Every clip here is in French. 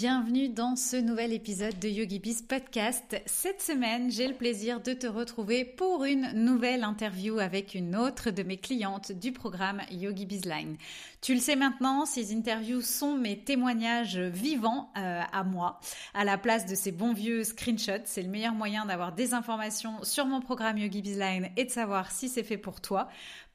bienvenue dans ce nouvel épisode de YogiBiz Podcast. Cette semaine, j'ai le plaisir de te retrouver pour une nouvelle interview avec une autre de mes clientes du programme YogiBiz Line. Tu le sais maintenant, ces interviews sont mes témoignages vivants euh, à moi, à la place de ces bons vieux screenshots. C'est le meilleur moyen d'avoir des informations sur mon programme YogiBiz Line et de savoir si c'est fait pour toi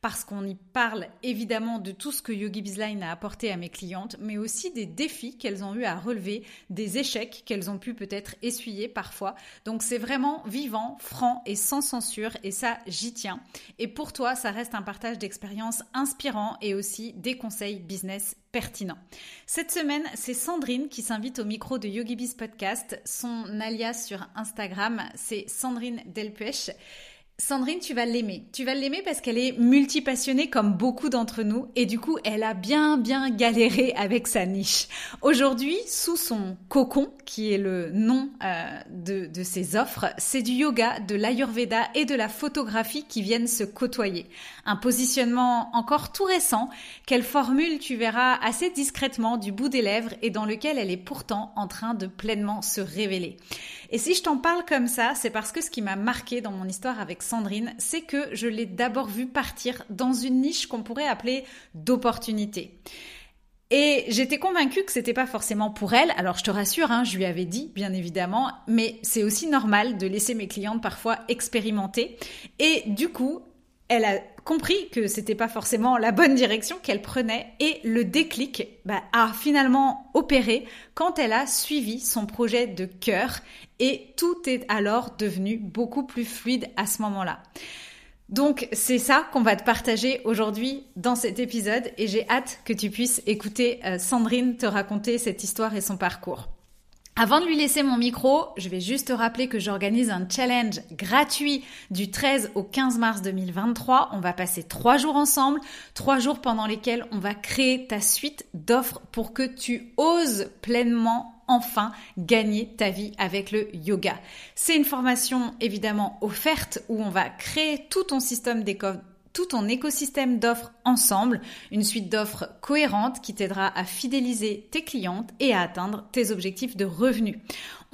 parce qu'on y parle évidemment de tout ce que Yogi Bizline a apporté à mes clientes, mais aussi des défis qu'elles ont eu à relever, des échecs qu'elles ont pu peut-être essuyer parfois. Donc c'est vraiment vivant, franc et sans censure, et ça j'y tiens. Et pour toi, ça reste un partage d'expériences inspirant et aussi des conseils business pertinents. Cette semaine, c'est Sandrine qui s'invite au micro de YogiBiz Podcast. Son alias sur Instagram, c'est Sandrine Delpech. Sandrine, tu vas l'aimer. Tu vas l'aimer parce qu'elle est multipassionnée comme beaucoup d'entre nous et du coup, elle a bien bien galéré avec sa niche. Aujourd'hui, sous son cocon, qui est le nom euh, de, de ses offres, c'est du yoga, de l'ayurveda et de la photographie qui viennent se côtoyer. Un positionnement encore tout récent qu'elle formule, tu verras, assez discrètement du bout des lèvres et dans lequel elle est pourtant en train de pleinement se révéler. Et si je t'en parle comme ça, c'est parce que ce qui m'a marqué dans mon histoire avec Sandrine, c'est que je l'ai d'abord vue partir dans une niche qu'on pourrait appeler d'opportunité. Et j'étais convaincue que c'était pas forcément pour elle. Alors je te rassure, hein, je lui avais dit, bien évidemment, mais c'est aussi normal de laisser mes clientes parfois expérimenter. Et du coup, elle a compris que c'était pas forcément la bonne direction qu'elle prenait et le déclic bah, a finalement opéré quand elle a suivi son projet de cœur et tout est alors devenu beaucoup plus fluide à ce moment-là. Donc c'est ça qu'on va te partager aujourd'hui dans cet épisode et j'ai hâte que tu puisses écouter euh, Sandrine te raconter cette histoire et son parcours. Avant de lui laisser mon micro, je vais juste te rappeler que j'organise un challenge gratuit du 13 au 15 mars 2023. On va passer trois jours ensemble, trois jours pendant lesquels on va créer ta suite d'offres pour que tu oses pleinement enfin gagner ta vie avec le yoga. C'est une formation évidemment offerte où on va créer tout ton système d'école tout ton écosystème d'offres ensemble, une suite d'offres cohérentes qui t'aidera à fidéliser tes clientes et à atteindre tes objectifs de revenus.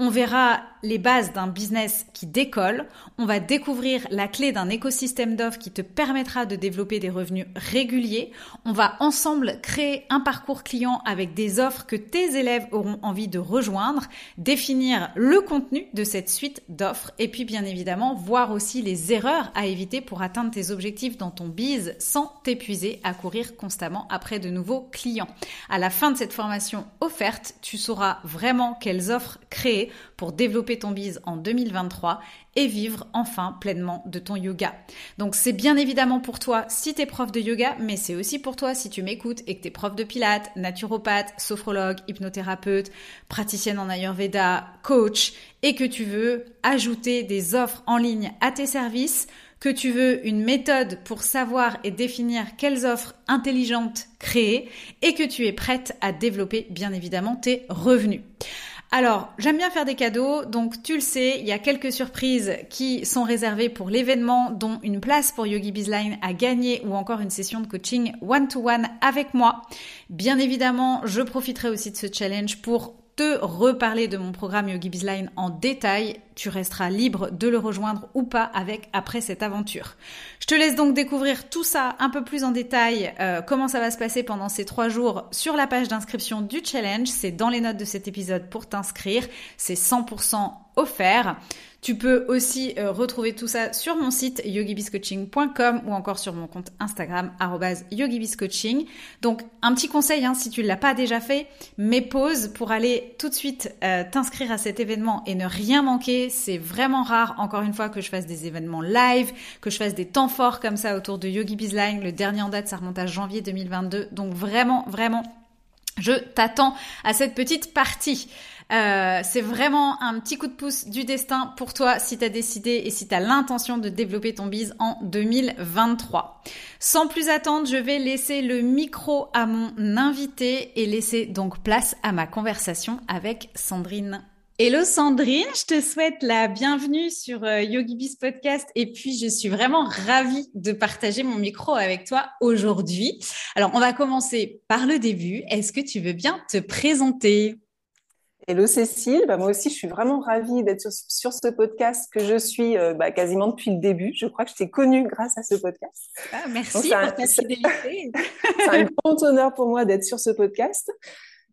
On verra les bases d'un business qui décolle. On va découvrir la clé d'un écosystème d'offres qui te permettra de développer des revenus réguliers. On va ensemble créer un parcours client avec des offres que tes élèves auront envie de rejoindre, définir le contenu de cette suite d'offres et puis bien évidemment voir aussi les erreurs à éviter pour atteindre tes objectifs dans ton biz sans t'épuiser à courir constamment après de nouveaux clients. À la fin de cette formation offerte, tu sauras vraiment quelles offres créer pour développer ton bise en 2023 et vivre enfin pleinement de ton yoga. Donc c'est bien évidemment pour toi si tu es prof de yoga, mais c'est aussi pour toi si tu m'écoutes et que tu es prof de pilates, naturopathe, sophrologue, hypnothérapeute, praticienne en ayurveda, coach et que tu veux ajouter des offres en ligne à tes services que tu veux une méthode pour savoir et définir quelles offres intelligentes créer et que tu es prête à développer bien évidemment tes revenus. Alors, j'aime bien faire des cadeaux, donc tu le sais, il y a quelques surprises qui sont réservées pour l'événement, dont une place pour Yogi Bizline à gagner ou encore une session de coaching one-to-one avec moi. Bien évidemment, je profiterai aussi de ce challenge pour te reparler de mon programme Yogi Bizline en détail. Tu resteras libre de le rejoindre ou pas avec après cette aventure. Je te laisse donc découvrir tout ça un peu plus en détail, euh, comment ça va se passer pendant ces trois jours sur la page d'inscription du challenge. C'est dans les notes de cet épisode pour t'inscrire. C'est 100% offerts. Tu peux aussi euh, retrouver tout ça sur mon site yogibiscoaching.com ou encore sur mon compte Instagram yogibiscoaching. Donc un petit conseil, hein, si tu ne l'as pas déjà fait, mets pause pour aller tout de suite euh, t'inscrire à cet événement et ne rien manquer. C'est vraiment rare, encore une fois, que je fasse des événements live, que je fasse des temps forts comme ça autour de Yogi Bizline. Le dernier en date, ça remonte à janvier 2022. Donc vraiment, vraiment, je t'attends à cette petite partie. Euh, c'est vraiment un petit coup de pouce du destin pour toi si tu as décidé et si tu as l'intention de développer ton bise en 2023. Sans plus attendre, je vais laisser le micro à mon invité et laisser donc place à ma conversation avec Sandrine. Hello Sandrine, je te souhaite la bienvenue sur euh, YogiBiz Podcast et puis je suis vraiment ravie de partager mon micro avec toi aujourd'hui. Alors on va commencer par le début. Est-ce que tu veux bien te présenter? Hello Cécile, bah, moi aussi je suis vraiment ravie d'être sur, ce podcast que je suis euh, bah, quasiment depuis le début. Je crois que je t'ai connue grâce à ce podcast. Ah, merci pour ta fidélité. C'est un grand honneur pour moi d'être sur ce podcast.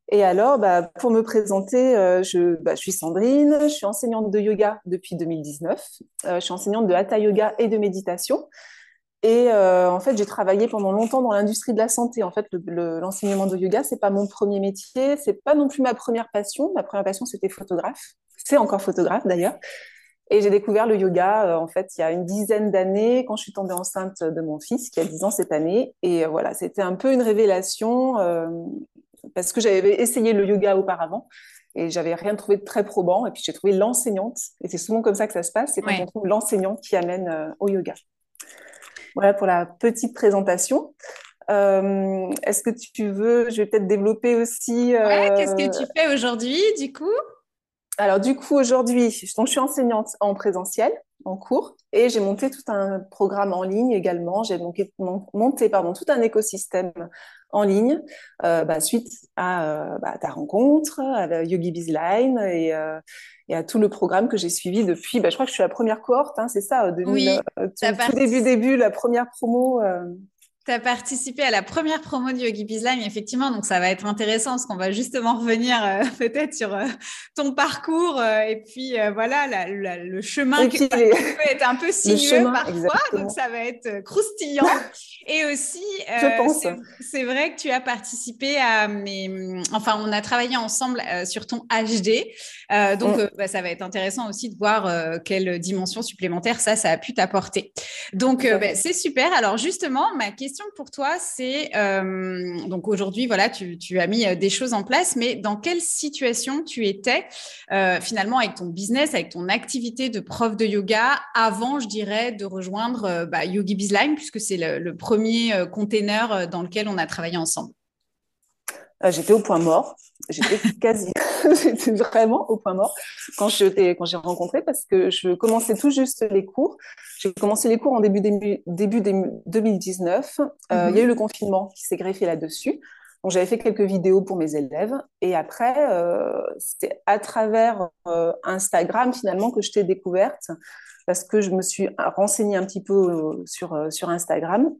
Et alors, bah, pour me présenter, euh, je, je, suis Sandrine, je suis enseignante de yoga depuis 2019. Euh, je suis enseignante de hatha yoga et de méditation. Et euh, en fait, j'ai travaillé pendant longtemps dans l'industrie de la santé. En fait, l'enseignement de yoga, c'est pas mon premier métier, c'est pas non plus ma première passion. Ma première passion, c'était photographe. C'est encore photographe d'ailleurs. Et j'ai découvert le yoga, en fait, il y a une dizaine d'années, quand je suis tombée enceinte de mon fils, qui a 10 ans cette année. Et voilà, c'était un peu une révélation, parce que j'avais essayé le yoga auparavant, et j'avais rien trouvé de très probant. Et puis j'ai trouvé l'enseignante, et c'est souvent comme ça que ça se passe, c'est quand on trouve l'enseignant qui amène au yoga. Voilà pour la petite présentation. Euh, est-ce que tu veux, je vais peut-être développer aussi. Euh, qu'est-ce que tu fais aujourd'hui du coup? Alors du coup aujourd'hui, je suis enseignante en présentiel, en cours, et j'ai monté tout un programme en ligne également. J'ai monté, monté pardon, tout un écosystème en ligne euh, bah, suite à bah, ta rencontre, à la Yogi Bizline et et à tout le programme que j'ai suivi depuis, bah, je crois que je suis la première cohorte, hein, c'est ça, 2000, oui, euh, tout, début, début, la première promo. Euh, tu as participé à la première promo du Yogi Bizline, effectivement, donc ça va être intéressant parce qu'on va justement revenir euh, peut-être sur euh, ton parcours euh, et puis voilà le chemin qui peut être un peu sinueux parfois, donc ça va être croustillant. et aussi, c'est vrai que tu as participé à mes, enfin, on a travaillé ensemble sur ton HD, donc mm. bah, ça va être intéressant aussi de voir quelle dimension supplémentaire ça, ça a pu t'apporter. Donc bah, c'est super. Alors justement, ma question pour toi, c'est euh, donc aujourd'hui, voilà, tu, as mis euh, des choses en place, mais dans quelle situation tu étais euh, finalement avec ton business, avec ton activité de prof de yoga avant, je dirais, de rejoindre bah, Yogi Bizline, puisque c'est le, premier container dans lequel on a travaillé ensemble? J'étais au point mort. J'étais quasi, j'étais vraiment au point mort quand je quand j'ai rencontré parce que je commençais tout juste les cours. J'ai commencé les cours en début début, début 2019. Euh, il y a eu mhm. le confinement qui s'est greffé là-dessus. Donc j'avais fait quelques vidéos pour mes élèves et après euh, c'était à travers euh, Instagram finalement que je t'ai découverte parce que je me suis renseignée un petit peu sur sur Instagram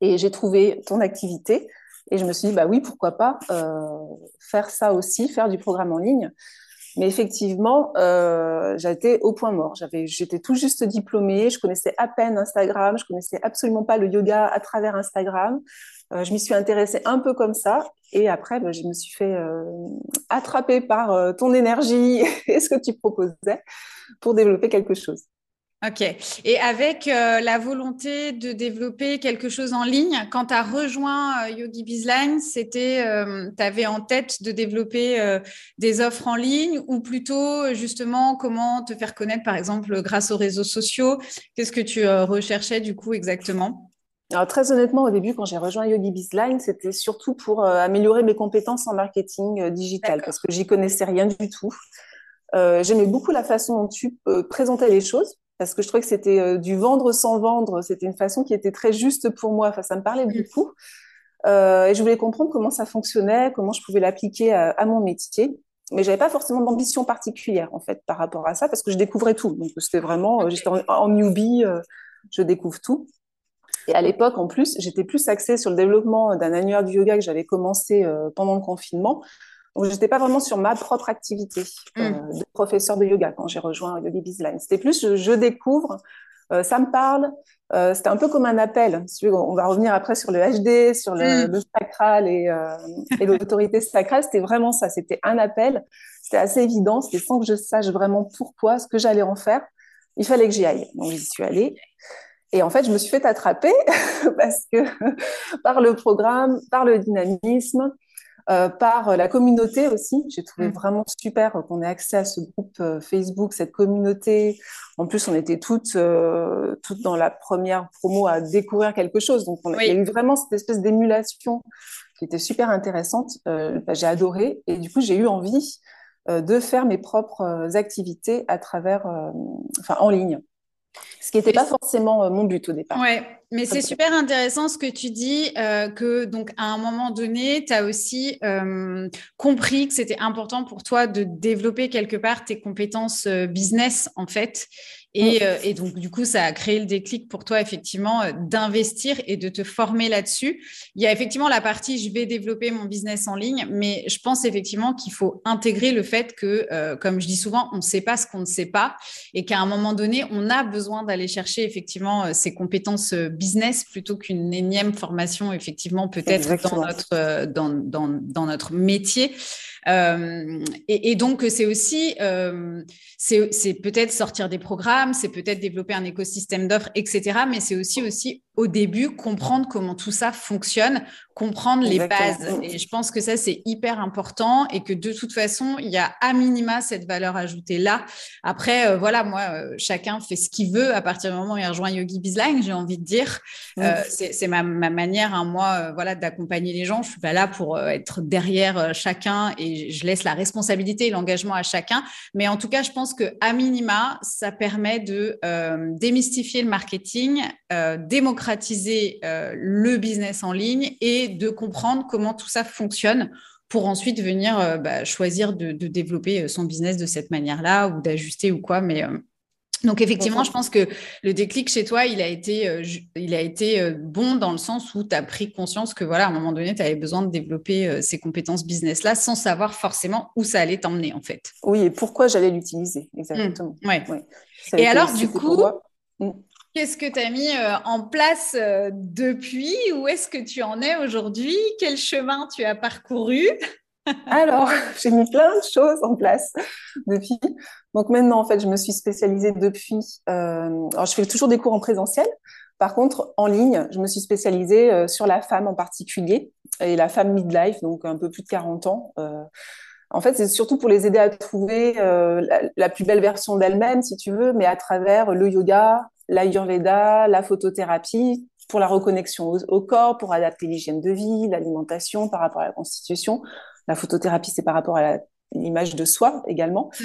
et j'ai trouvé ton activité et je me suis dit, bah oui, pourquoi pas euh, faire ça aussi, faire du programme en ligne. Mais effectivement, euh, j'étais au point mort. J'avais, j'étais tout juste diplômée, je connaissais à peine Instagram, je connaissais absolument pas le yoga à travers Instagram. Euh, je m'y suis intéressée un peu comme ça, et après, bah, je me suis fait attraper par ton énergie et ce que tu proposais pour développer quelque chose. Ok. Et avec euh, la volonté de développer quelque chose en ligne, quand tu as rejoint euh, Yogi Bizline, c'était, euh, tu avais en tête de développer des offres en ligne ou plutôt justement comment te faire connaître, par exemple, grâce aux réseaux sociaux? Qu'est-ce que tu recherchais du coup exactement? Alors très honnêtement, au début, quand j'ai rejoint Yogi Bizline, c'était surtout pour améliorer mes compétences en marketing digital parce que j'y connaissais rien du tout. J'aimais beaucoup la façon dont tu présentais les choses parce que je trouvais que c'était euh, du vendre sans vendre. C'était une façon qui était très juste pour moi. Enfin, ça me parlait beaucoup. Euh, et je voulais comprendre comment ça fonctionnait, comment je pouvais l'appliquer à, mon métier. Mais j'avais pas forcément d'ambition particulière en fait par rapport à ça, parce que je découvrais tout. Donc c'était vraiment, euh, j'étais en, newbie, je découvre tout. Et à l'époque, en plus, j'étais plus axée sur le développement d'un annuaire du yoga que j'avais commencé pendant le confinement. Donc, j'étais pas vraiment sur ma propre activité mm. de professeur de yoga quand j'ai rejoint Yogi Bizline. C'était plus je, découvre, ça me parle. C'était un peu comme un appel. On va revenir après sur le HD, sur le, mm. sacral et, et l'autorité sacrale. C'était vraiment ça. C'était un appel. C'était assez évident. C'était sans que je sache vraiment pourquoi, ce que j'allais en faire. Il fallait que j'y aille. Donc, j'y suis allée. Et en fait, je me suis fait attraper parce que par le programme, par le dynamisme, euh, par la communauté aussi. J'ai trouvé mm. vraiment super qu'on ait accès à ce groupe euh, Facebook, cette communauté. En plus, on était toutes, euh, toutes dans la première promo à découvrir quelque chose. Donc, on, il y a eu vraiment cette espèce d'émulation qui était super intéressante. Bah, j'ai adoré. Et du coup, j'ai eu envie de faire mes propres activités à travers, enfin, en ligne. Ce qui n'était pas forcément mon but au départ. Ouais, mais c'est super intéressant ce que tu dis, euh, que donc à un moment donné, tu as aussi euh, compris que c'était important pour toi de développer quelque part tes compétences euh, business en fait. Et, mm. et, donc, du coup, ça a créé le déclic pour toi, effectivement, d'investir et de te former là-dessus. Il y a effectivement la partie, je vais développer mon business en ligne, mais je pense effectivement qu'il faut intégrer le fait que, comme je dis souvent, on ne sait pas ce qu'on ne sait pas et qu'à un moment donné, on a besoin d'aller chercher effectivement ces compétences business business plutôt qu'une énième formation, effectivement, peut-être dans notre, euh, dans, dans, dans, notre métier. Euh, et, et, donc, c'est aussi, euh, c'est peut-être sortir des programmes, c'est peut-être développer un écosystème d'offres, etc. Mais c'est aussi, aussi au début comprendre comment tout ça fonctionne, comprendre les bases. Et je pense que ça, c'est hyper important et que de toute façon, il y a à minima cette valeur ajoutée là. Après, euh, voilà, moi, euh, chacun fait ce qu'il veut à partir du moment où il rejoint Yogi Bizline, j'ai envie de dire. Euh, c'est ma, ma, manière, hein, moi, voilà, d'accompagner les gens. Je suis pas là pour être derrière chacun et je laisse la responsabilité et l'engagement à chacun. Mais en tout cas, je pense que à minima, ça permet de démystifier le marketing, démocratiser le business en ligne et de comprendre comment tout ça fonctionne pour ensuite venir euh, bah, choisir de, développer euh, son business de cette manière-là ou d'ajuster ou quoi. Mais euh, donc effectivement, je pense que le déclic chez toi, il a été, il a été bon dans le sens où tu as pris conscience que voilà, à un moment donné, tu avais besoin de développer ces compétences business-là sans savoir forcément où ça allait t'emmener en fait. Oui, et pourquoi j'allais l'utiliser, exactement. Mmh, ouais. Et alors, du coup, mmh. Qu'est-ce que tu as mis euh, en place euh, depuis? Où est-ce que tu en es aujourd'hui? Quel chemin tu as parcouru? Alors, j'ai mis plein de choses en place depuis. Donc maintenant, en fait, je me suis spécialisée depuis. Euh, alors, je fais toujours des cours en présentiel. Par contre, en ligne, je me suis spécialisée sur la femme en particulier et la femme midlife, donc un peu plus de 40 ans. En fait, c'est surtout pour les aider à trouver la, plus belle version d'elle-même, si tu veux, mais à travers le yoga, l'ayurveda, la photothérapie pour la reconnexion au, corps, pour adapter l'hygiène de vie, l'alimentation par rapport à la constitution. La photothérapie, c'est par rapport à l'image de soi également. Mm.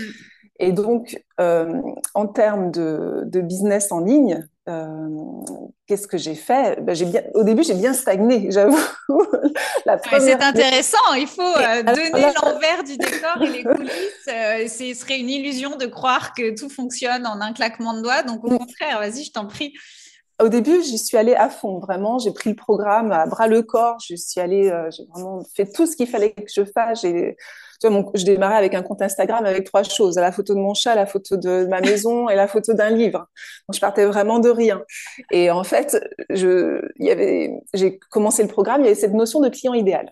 Et donc, euh, en termes de, business en ligne, euh, qu'est-ce que j'ai fait? Ben, bien, Au début, j'ai bien stagné, j'avoue. c'est intéressant, il faut euh, donner l'envers du décor et les coulisses. ce serait une illusion de croire que tout fonctionne en un claquement de doigts. Donc, au mm. contraire, vas-y, je t'en prie. Au début, j'y suis allée à fond, vraiment. J'ai pris le programme à bras le corps. Je suis allée, j'ai vraiment fait tout ce qu'il fallait que je fasse. Je démarrais avec un compte Instagram avec trois choses la photo de mon chat, la photo de ma maison et la photo d'un livre. Donc, je partais vraiment de rien. Et en fait, j'ai commencé le programme, il y avait cette notion de client idéal.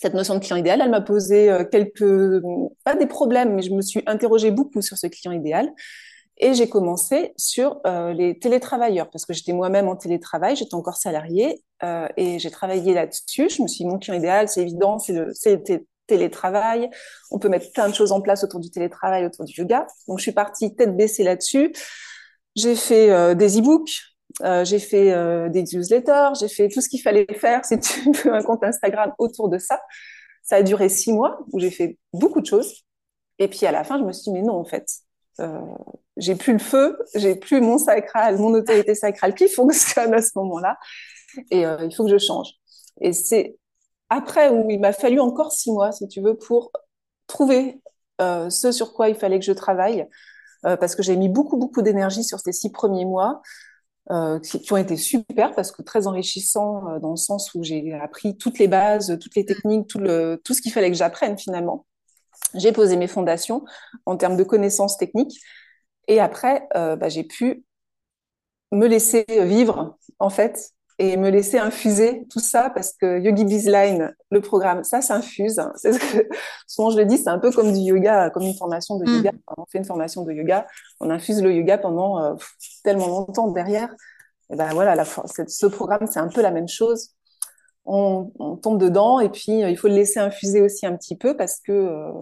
Cette notion de client idéal, elle m'a posé euh, quelques, pas des problèmes, mais je me suis interrogée beaucoup sur ce client idéal. Et j'ai commencé sur euh, les télétravailleurs, parce que j'étais moi-même en télétravail, j'étais encore salariée, euh, et j'ai travaillé là-dessus. Je me suis dit, mon client idéal, c'est évident, c'est le, télétravail. On peut mettre plein de choses en place autour du télétravail, autour du yoga. Donc, je suis partie tête baissée là-dessus. J'ai fait euh, des e-books, euh, j'ai fait euh, des newsletters, j'ai fait tout ce qu'il fallait faire, si tu veux, un compte Instagram autour de ça. Ça a duré six mois où j'ai fait beaucoup de choses. Et puis à la fin, je me suis dit, mais non, en fait, j'ai plus le feu, j'ai plus mon sacral, mon autorité sacrale qui fonctionne à ce moment-là. Et il faut que je change. Et c'est après, où il m'a fallu encore six mois, si tu veux, pour trouver euh, ce sur quoi il fallait que je travaille, euh, parce que j'ai mis beaucoup, beaucoup d'énergie sur ces six premiers mois. qui, ont été super parce que très enrichissants dans le sens où j'ai appris toutes les bases, toutes les techniques, tout, le, tout ce qu'il fallait que j'apprenne finalement. J'ai posé mes fondations en termes de connaissances techniques et après, bah, j'ai pu me laisser vivre en fait et me laisser infuser tout ça parce que Yogi Bizline, le programme, ça s'infuse. C'est ce que souvent je le dis, c'est un peu comme du yoga, comme une formation de yoga. Mm. On fait une formation de yoga, on infuse le yoga pendant euh, tellement longtemps derrière. Et ben voilà, la, ce programme, c'est un peu la même chose. On, on, tombe dedans et puis euh, il faut le laisser infuser aussi un petit peu parce que, euh,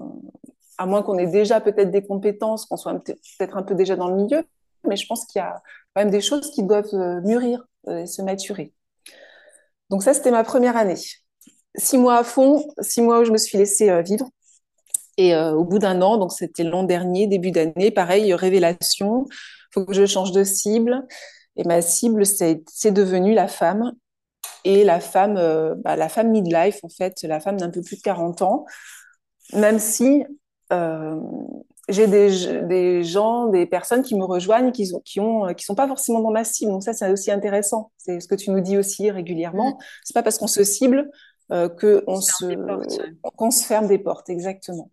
à moins qu'on ait déjà peut-être des compétences, qu'on soit peut-être un peu déjà dans le milieu, mais je pense qu'il y a quand même des choses qui doivent mûrir euh, se maturer. Donc ça, c'était ma première année. Six mois à fond, six mois où je me suis laissée euh, vivre. Et euh, au bout d'un an, donc c'était l'an dernier, début d'année, pareil, révélation, faut que je change de cible. Et ma cible, c'est devenu la femme. Et la femme, bah, la femme midlife, en fait, la femme d'un peu plus de 40 ans. Même si j'ai des, des, gens, des personnes qui me rejoignent, qui sont, qui ont, qui sont pas forcément dans ma cible. Donc ça, c'est aussi intéressant. C'est ce que tu nous dis aussi régulièrement. Mm. C'est pas parce qu'on se cible euh, que on se, qu'on se ferme des portes, exactement.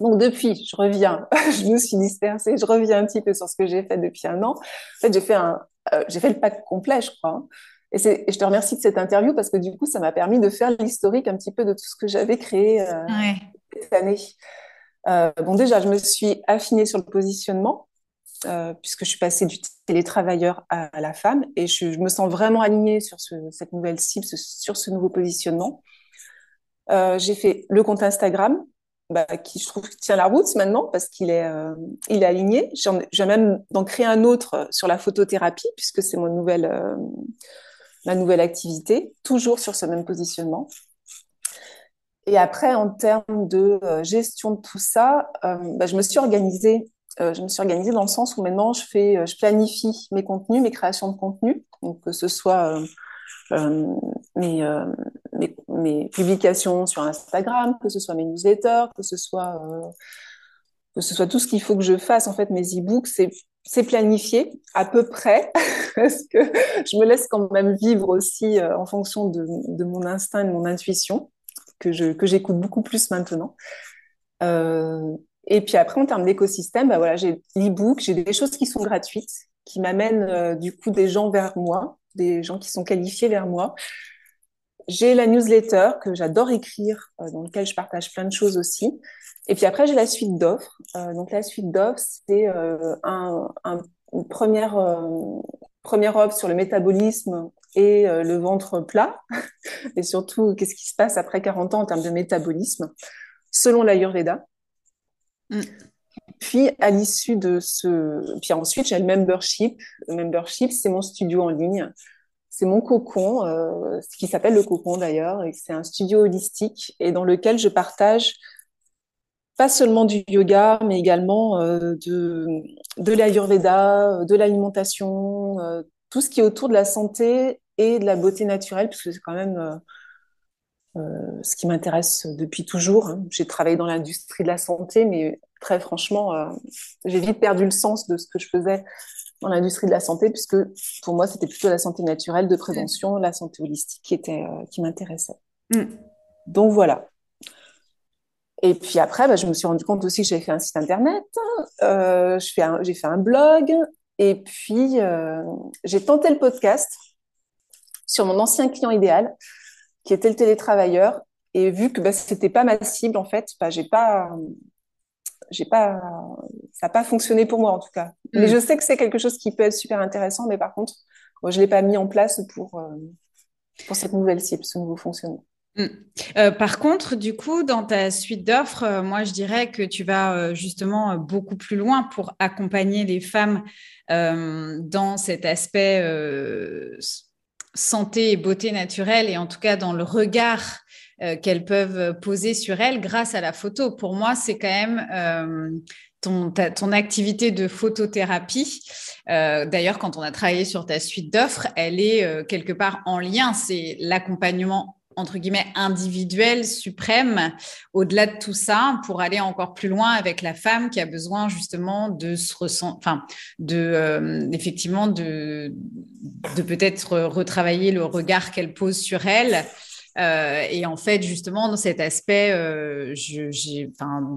Donc depuis, je reviens, je me suis dispersée, je reviens un petit peu sur ce que j'ai fait depuis un an. En fait, j'ai fait un, euh, j'ai fait le pack complet, je crois. Et, et, je te remercie de cette interview parce que du coup, ça m'a permis de faire l'historique un petit peu de tout ce que j'avais créé euh, ouais. cette année. Euh, bon, déjà, je me suis affinée sur le positionnement, euh, puisque je suis passée du télétravailleur à, la femme, et je, me sens vraiment alignée sur cette nouvelle cible, sur ce nouveau positionnement. Euh, j'ai fait le compte Instagram, bah, qui je trouve tient la route maintenant parce qu'il est, il est aligné. J'ai même d'en créer un autre sur la photothérapie puisque c'est mon nouvelle, ma nouvelle activité, toujours sur ce même positionnement. Et après, en termes de euh, gestion de tout ça, euh, bah, je me suis organisée. Euh, je me suis organisée dans le sens où maintenant je fais, je planifie mes contenus, mes créations de contenu, donc que ce soit mes, publications sur Instagram, que ce soit mes newsletters, que ce soit tout ce qu'il faut que je fasse, en fait, mes e-books, c'est planifié à peu près, parce que je me laisse quand même vivre aussi en fonction de, mon instinct et de mon intuition que je que j'écoute beaucoup plus maintenant. Euh, et puis après, en termes d'écosystème, bah voilà, j'ai l'e-book, j'ai des choses qui sont gratuites, qui m'amènent euh, du coup des gens vers moi, des gens qui sont qualifiés vers moi. J'ai la newsletter que j'adore écrire, euh, dans lequel je partage plein de choses aussi. Et puis après, j'ai la suite d'offres. Donc la suite d'offres, c'est un, une première, première offre sur le métabolisme et euh, le ventre plat, et surtout qu'est-ce qui se passe après 40 ans en termes de métabolisme, selon l'Ayurveda? Mm. Puis à l'issue de ce, puis ensuite j'ai le membership. Le membership, c'est mon studio en ligne, c'est mon cocon, euh, ce qui s'appelle le cocon d'ailleurs, et c'est un studio holistique et dans lequel je partage pas seulement du yoga, mais également euh, de, de l'ayurveda, de l'alimentation, euh, tout ce qui est autour de la santé et de la beauté naturelle, puisque c'est quand même euh, euh, ce qui m'intéresse depuis toujours. Hein. J'ai travaillé dans l'industrie de la santé, mais très franchement, euh, j'ai vite perdu le sens de ce que je faisais dans l'industrie de la santé, puisque pour moi, c'était plutôt la santé naturelle de prévention, la santé holistique qui, était, qui m'intéressait. Mm. Donc voilà. Et puis après, bah, je me suis rendu compte aussi que j'avais fait un site internet, euh, j'ai fait un blog, et puis j'ai tenté le podcast sur mon ancien client idéal, qui était le télétravailleur. Et vu que bah, c'était pas ma cible, en fait, bah, j'ai pas, j'ai pas, ça n'a pas fonctionné pour moi en tout cas. Mais mm. je sais que c'est quelque chose qui peut être super intéressant, mais par contre, moi, je l'ai pas mis en place pour euh, pour cette nouvelle cible, ce nouveau fonctionnement. Mm. Euh, par contre, du coup, dans ta suite d'offres, euh, moi, je dirais que tu vas justement beaucoup plus loin pour accompagner les femmes dans cet aspect santé et beauté naturelle et en tout cas dans le regard euh, qu'elles peuvent poser sur elles grâce à la photo. Pour moi, c'est quand même euh, ton, ton, activité de photothérapie. Euh, d'ailleurs, quand on a travaillé sur ta suite d'offres, elle est quelque part en lien. C'est l'accompagnement entre guillemets individuel suprême au-delà de tout ça pour aller encore plus loin avec la femme qui a besoin justement de se ressentir, enfin de effectivement de de peut-être retravailler le regard qu'elle pose sur elle. Euh, et en fait, justement, dans cet aspect, euh, je,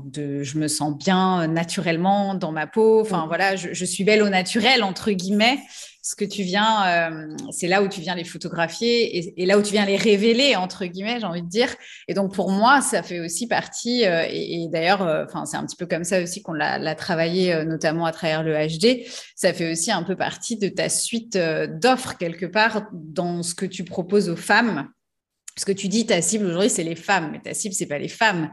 de, je me sens bien naturellement dans ma peau. Enfin, voilà, je, je, suis belle au naturel, entre guillemets ce que tu viens, euh, c'est là où tu viens les photographier et, là où tu viens les révéler, entre guillemets, j'ai envie de dire. Et donc, pour moi, ça fait aussi partie, euh, et, d'ailleurs, euh, enfin, c'est un petit peu comme ça aussi qu'on l'a travaillé, notamment à travers le HD. Ça fait aussi un peu partie de ta suite d'offres, quelque part, dans ce que tu proposes aux femmes parce que tu dis ta cible aujourd'hui c'est les femmes, mais ta cible c'est pas les femmes.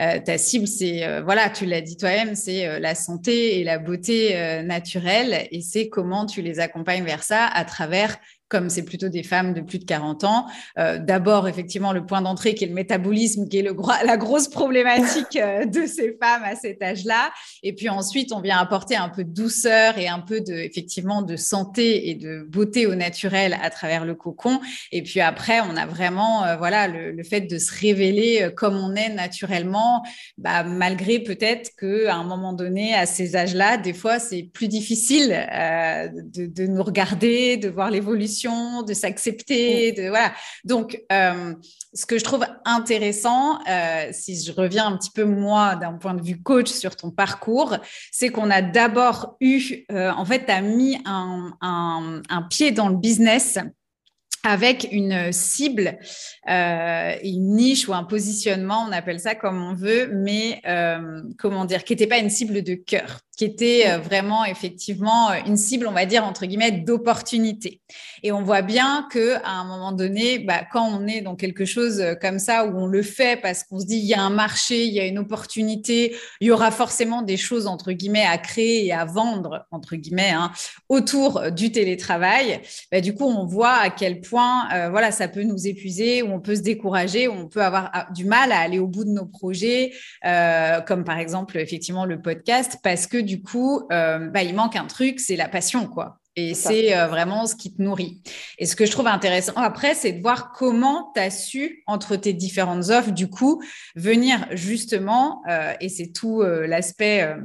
Euh, ta cible c'est euh, voilà, tu l'as dit toi-même, c'est euh, la santé et la beauté naturelle et c'est comment tu les accompagnes vers ça à travers comme c'est plutôt des femmes de plus de 40 ans. Euh, d'abord, effectivement, le point d'entrée qui est le métabolisme, qui est le la grosse problématique euh, de ces femmes à cet âge-là. Et puis ensuite, on vient apporter un peu de douceur et un peu de, effectivement, de santé et de beauté au naturel à travers le cocon. Et puis après, on a vraiment, euh, voilà, le, fait de se révéler comme on est naturellement, bah, malgré peut-être qu'à un moment donné, à ces âges-là, des fois, c'est plus difficile de, de nous regarder, de voir l'évolution de s'accepter, de voilà. Donc, euh, ce que je trouve intéressant, euh, si je reviens un petit peu moi d'un point de vue coach sur ton parcours, c'est qu'on a d'abord eu, euh, en fait, tu as mis un, un, pied dans le business avec une cible, une niche ou un positionnement, on appelle ça comme on veut, mais comment dire, qui n'était pas une cible de cœur qui était euh, vraiment effectivement euh, une cible, on va dire entre guillemets, d'opportunité. Et on voit bien que à un moment donné, bah, quand on est dans quelque chose euh, comme ça où on le fait parce qu'on se dit il y a un marché, il y a une opportunité, il y aura forcément des choses entre guillemets à créer et à vendre entre guillemets hein, autour du télétravail. Bah, du coup, on voit à quel point voilà ça peut nous épuiser, ou on peut se décourager, ou on peut avoir ah, du mal à aller au bout de nos projets, comme par exemple effectivement le podcast, parce que du coup, euh, bah, il manque un truc, c'est la passion, quoi. Et c'est euh, vraiment ce qui te nourrit. Et ce que je trouve intéressant après, c'est de voir comment tu as su, entre tes différentes offres, du coup, venir justement, euh, et c'est tout l'aspect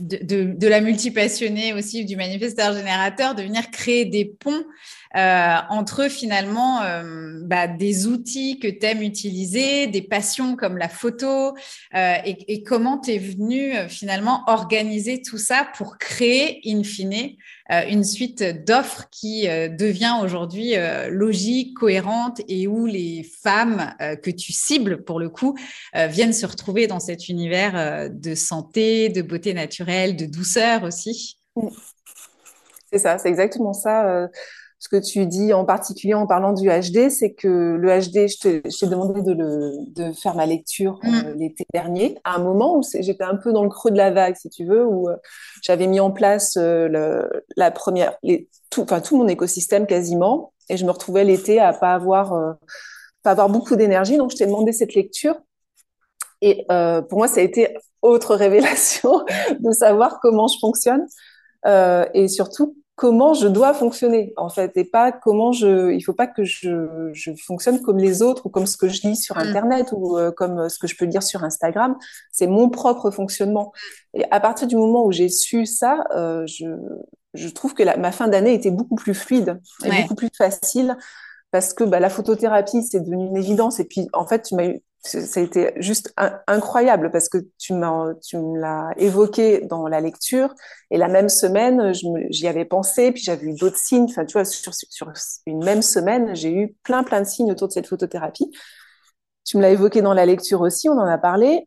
de, la multipassionnée aussi, du manifesteur générateur, de venir créer des ponts euh, entre finalement euh, bah, des outils que tu aimes utiliser, des passions comme la photo, euh, et, comment tu es venu finalement organiser tout ça pour créer, in fine, une suite d'offres qui devient aujourd'hui logique, cohérente et où les femmes que tu cibles pour le coup viennent se retrouver dans cet univers de santé, de beauté naturelle, de douceur aussi. C'est ça, c'est exactement ça ce que tu dis en particulier en parlant du HD, c'est que le HD, je t'ai demandé de, le, de, faire ma lecture euh, mm. l'été dernier, à un moment où j'étais un peu dans le creux de la vague, si tu veux, où euh, j'avais mis en place euh, le, la première, les, tout, enfin, tout mon écosystème quasiment, et je me retrouvais l'été à pas avoir, pas avoir beaucoup d'énergie, donc je t'ai demandé cette lecture. Et pour moi, ça a été autre révélation de savoir comment je fonctionne. et surtout comment je dois fonctionner en fait et pas comment je il faut pas que je, je fonctionne comme les autres ou comme ce que je lis sur mm. internet ou euh, comme ce que je peux lire sur Instagram. C'est mon propre fonctionnement. Et à partir du moment où j'ai su ça euh, je, je trouve que la, ma fin d'année était beaucoup plus fluide et beaucoup plus facile parce que bah, la photothérapie c'est devenu une évidence. Et puis en fait tu m'as eu ça a été juste incroyable parce que tu tu me l'as évoqué dans la lecture et la même semaine j'y avais pensé puis j'avais eu d'autres signes. Enfin tu vois sur, sur une même semaine j'ai eu plein plein de signes autour de cette photothérapie. Tu me l'as évoqué dans la lecture aussi on en a parlé.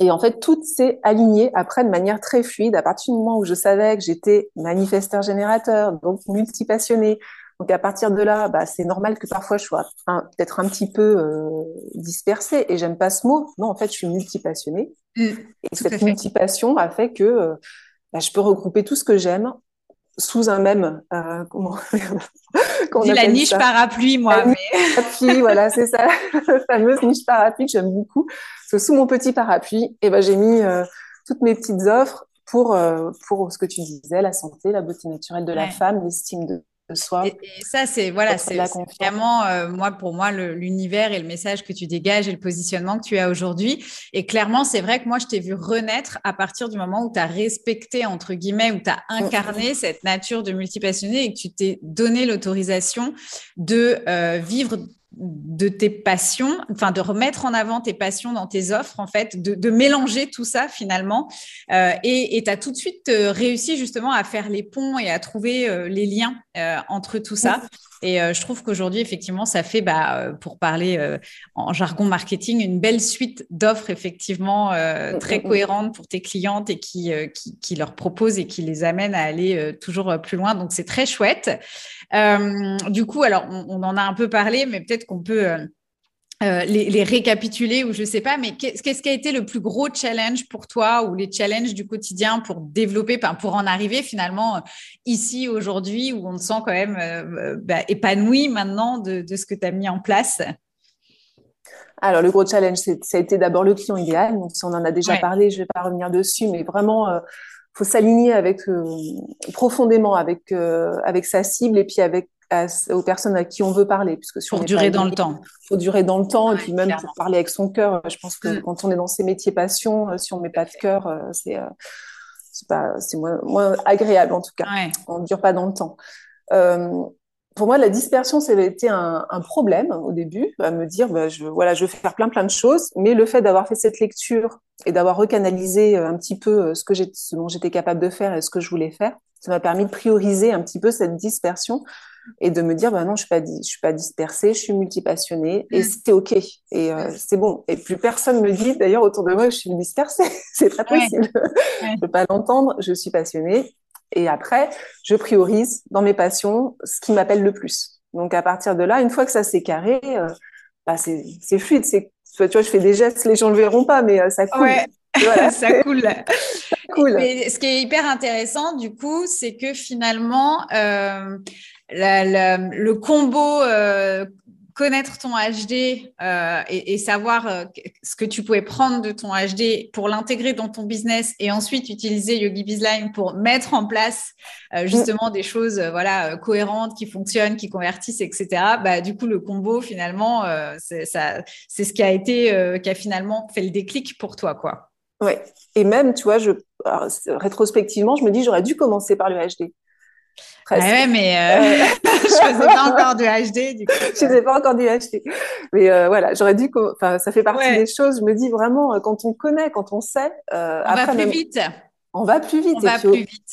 Et en fait tout s'est aligné après de manière très fluide. À partir du moment où je savais que j'étais manifesteur générateur donc multipassionnée donc à partir de là, bah, c'est normal que parfois je sois peut-être un petit peu euh, dispersée. Et j'aime pas ce mot. Non, en fait, je suis multipassionnée. Mmh, et cette multipassion a fait que euh, bah, je peux regrouper tout ce que j'aime sous un même euh, comment, Dis la niche parapluie moi mais... parapluie voilà c'est ça la fameuse niche parapluie que j'aime beaucoup parce que sous mon petit parapluie et eh ben j'ai mis toutes mes petites offres pour pour ce que tu disais la santé la beauté naturelle de la femme l'estime de soi. Et, ça, c'est voilà, c'est vraiment euh, moi pour moi l'univers et le message que tu dégages et le positionnement que tu as aujourd'hui. Et clairement, c'est vrai que moi, je t'ai vu renaître à partir du moment où tu as respecté entre guillemets, où tu as mm. incarné cette nature de multipassionné et que tu t'es donné l'autorisation de euh, vivre de tes passions, enfin de remettre en avant tes passions dans tes offres, en fait, de, mélanger tout ça finalement. Euh, et tu as tout de suite réussi justement à faire les ponts et à trouver euh, les liens entre tout ça. Et je trouve qu'aujourd'hui, effectivement, ça fait, bah, pour parler en jargon marketing, une belle suite d'offres effectivement mm, très mm, mm. cohérentes pour tes clientes et qui, qui, qui, leur proposent et qui les amènent à aller toujours plus loin. Donc, c'est très chouette. Euh, du coup, alors, on, en a un peu parlé, mais peut-être qu'on peut... Euh, euh, les, récapituler ou je sais pas, mais qu'est-ce qui a été le plus gros challenge pour toi ou les challenges du quotidien pour développer, pour en arriver finalement ici aujourd'hui où on te sent quand même bah, épanoui maintenant de, ce que tu as mis en place? Alors, le gros challenge, ça a été d'abord le client idéal. Donc, si on en a déjà parlé, je ne vais pas revenir dessus, mais vraiment, faut s'aligner avec euh, profondément avec euh, avec sa cible et puis avec aux personnes à qui on veut parler puisque pour durer dans le temps. pour durer dans le temps et puis même pour parler avec son cœur. Je pense que mm. quand on est dans ces métiers passion euh, si on met pas de cœur c'est c'est pas c'est moins, moins agréable en tout cas. On ne dure pas dans le temps pour moi, la dispersion, ça avait été un, un, problème au début, à me dire, bah, je, voilà, je veux faire plein plein de choses, mais le fait d'avoir fait cette lecture et d'avoir recanalisé euh, un petit peu euh, ce que ce dont j'étais capable de faire et ce que je voulais faire, ça m'a permis de prioriser un petit peu cette dispersion et de me dire, bah non, je suis pas, je suis pas dispersée, je suis multipassionnée et mm. c'est ok. Et euh, c'est bon. Et plus personne me dit d'ailleurs autour de moi que je suis dispersée, c'est très possible. je peux pas l'entendre, je suis passionnée et après, je priorise dans mes passions ce qui m'appelle le plus. Donc à partir de là, une fois que ça s'est carré, euh, bah, c'est fluide. C'est tu vois, je fais des gestes, les gens ne le verront pas, mais euh, ça coule. Ouais. Voilà. ça coule. Mais ce qui est hyper intéressant, du coup, c'est que finalement, euh, le combo connaître ton HD euh, et, savoir euh, ce que tu pouvais prendre de ton HD pour l'intégrer dans ton business et ensuite utiliser Yogi Bizline pour mettre en place euh, justement des choses voilà cohérentes qui fonctionnent, qui convertissent, etc. Bah, du coup, le combo finalement, c'est ce qui a été qui a finalement fait le déclic pour toi, quoi. Ouais. Et même, tu vois, je, rétrospectivement, je me dis, j'aurais dû commencer par le HD. Ah ouais, mais euh, je faisais pas encore du HD, du coup. Je faisais pas encore du HD. Mais euh, voilà, j'aurais dû, enfin, ça fait partie des choses. Je me dis vraiment, euh, quand on connaît, quand on sait, euh, on va plus vite. On va plus vite. On va plus vite.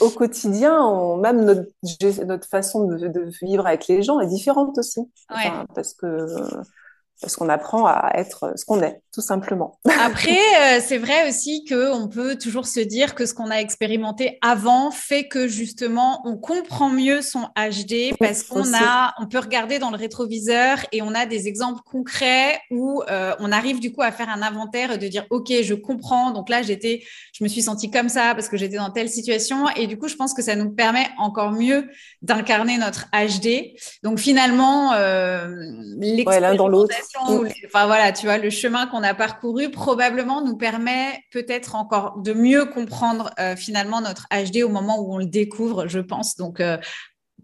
Au quotidien, on, même notre, notre façon de, de, vivre avec les gens est différente aussi. Enfin, parce que parce qu'on apprend à être ce qu'on est, tout simplement. Après, euh, c'est vrai aussi qu'on peut toujours se dire que ce qu'on a expérimenté avant fait que justement on comprend mieux son HD parce qu'on a, on peut regarder dans le rétroviseur et on a des exemples concrets où euh, on arrive du coup à faire un inventaire et de dire ok, je comprends. Donc là, j'étais, je me suis sentie comme ça parce que j'étais dans telle situation et du coup, je pense que ça nous permet encore mieux d'incarner notre HD. Donc finalement, euh, l'expérimentation enfin voilà, tu vois, le chemin qu'on a parcouru probablement nous permet peut-être encore de mieux comprendre euh, finalement notre HD au moment où on le découvre, je pense. Donc euh,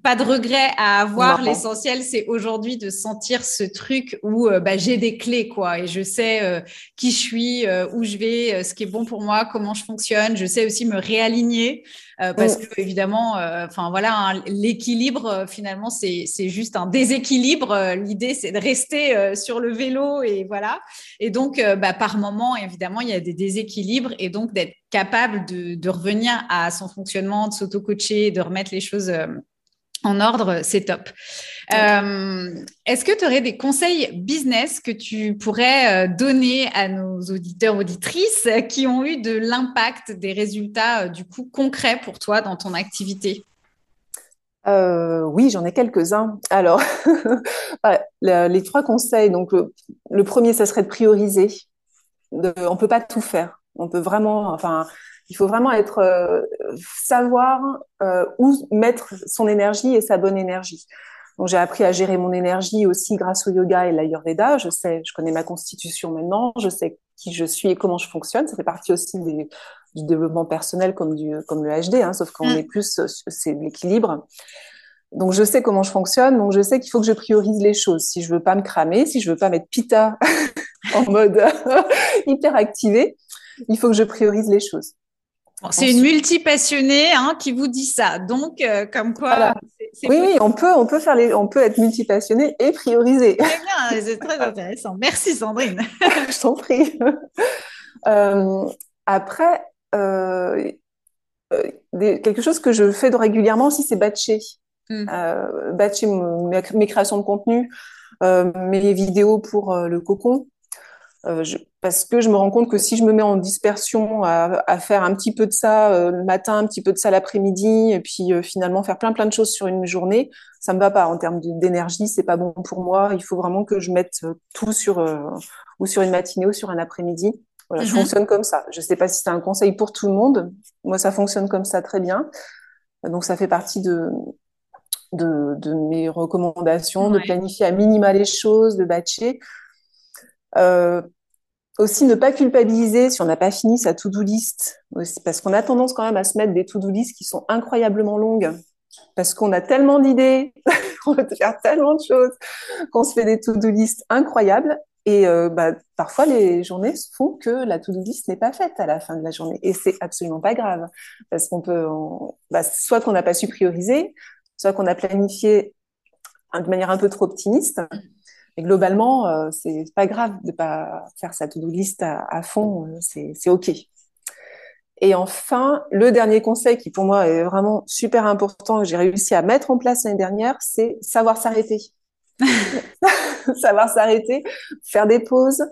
pas de regret à avoir. L'essentiel, c'est aujourd'hui de sentir ce truc où euh, bah, j'ai des clés, quoi, et je sais qui je suis, où je vais, ce qui est bon pour moi, comment je fonctionne. Je sais aussi me réaligner euh, parce que évidemment, euh, enfin voilà, hein, l'équilibre euh, finalement c'est juste un déséquilibre. L'idée c'est de rester sur le vélo et voilà. Et donc bah, par moment évidemment il y a des déséquilibres et donc d'être capable de, de, revenir à son fonctionnement, de s'auto-coacher, de remettre les choses en ordre, c'est top. Euh, est-ce que tu aurais des conseils business que tu pourrais euh, donner à nos auditeurs, auditrices qui ont eu de l'impact, des résultats euh, du coup concrets pour toi dans ton activité? Oui, j'en ai quelques-uns. Alors, les trois conseils. Donc, le, premier, ça serait de prioriser. De, on peut pas tout faire. On peut vraiment, enfin, il faut vraiment être savoir où mettre son énergie et sa bonne énergie. Donc j'ai appris à gérer mon énergie aussi grâce au yoga et l'ayurveda. Je sais, je connais ma constitution maintenant, je sais qui je suis et comment je fonctionne. Ça fait partie aussi des, du développement personnel comme du comme le HD, hein, sauf qu'on mm. est plus c'est l'équilibre. donc je sais comment je fonctionne, donc je sais qu'il faut que je priorise les choses. Si je veux pas me cramer, si je veux pas mettre pita en mode hyper activé, il faut que je priorise les choses. C'est une multipassionnée hein, qui vous dit ça. Donc, euh, comme quoi. oui, oui, on peut, on peut faire les, on peut être multipassionné et prioriser. Très bien, c'est très intéressant. Merci Sandrine. je t'en prie. Euh, après, euh, quelque chose que je fais régulièrement aussi, c'est batcher. Mm. Euh, batcher mes, créations de contenu, mes vidéos pour le cocon. Parce que je me rends compte que si je me mets en dispersion à, faire un petit peu de ça le matin, un petit peu de ça l'après-midi, et puis finalement faire plein plein de choses sur une journée, ça me va pas en termes d'énergie, c'est pas bon pour moi. Il faut vraiment que je mette tout sur ou sur une matinée ou sur un après-midi. Voilà, je mm-hmm. fonctionne comme ça. Je sais pas si c'est un conseil pour tout le monde. Moi, ça fonctionne comme ça très bien. Donc, ça fait partie de, de, mes recommandations, de planifier à minima les choses, de batcher. Euh, aussi, ne pas culpabiliser si on n'a pas fini sa to-do list, parce qu'on a tendance quand même à se mettre des to-do list qui sont incroyablement longues, parce qu'on a tellement d'idées, on veut faire tellement de choses, qu'on se fait des to-do list incroyables. Et euh, bah, parfois, les journées font que la to-do list n'est pas faite à la fin de la journée. Et c'est absolument pas grave, parce qu'on peut, bah, soit qu'on n'a pas su prioriser, soit qu'on a planifié de manière un peu trop optimiste. Mais globalement, euh, c'est pas grave de pas faire sa to-do list à, fond, euh, c'est OK. Et enfin, le dernier conseil qui pour moi est vraiment super important que j'ai réussi à mettre en place l'année dernière, c'est savoir s'arrêter. savoir s'arrêter, faire des pauses,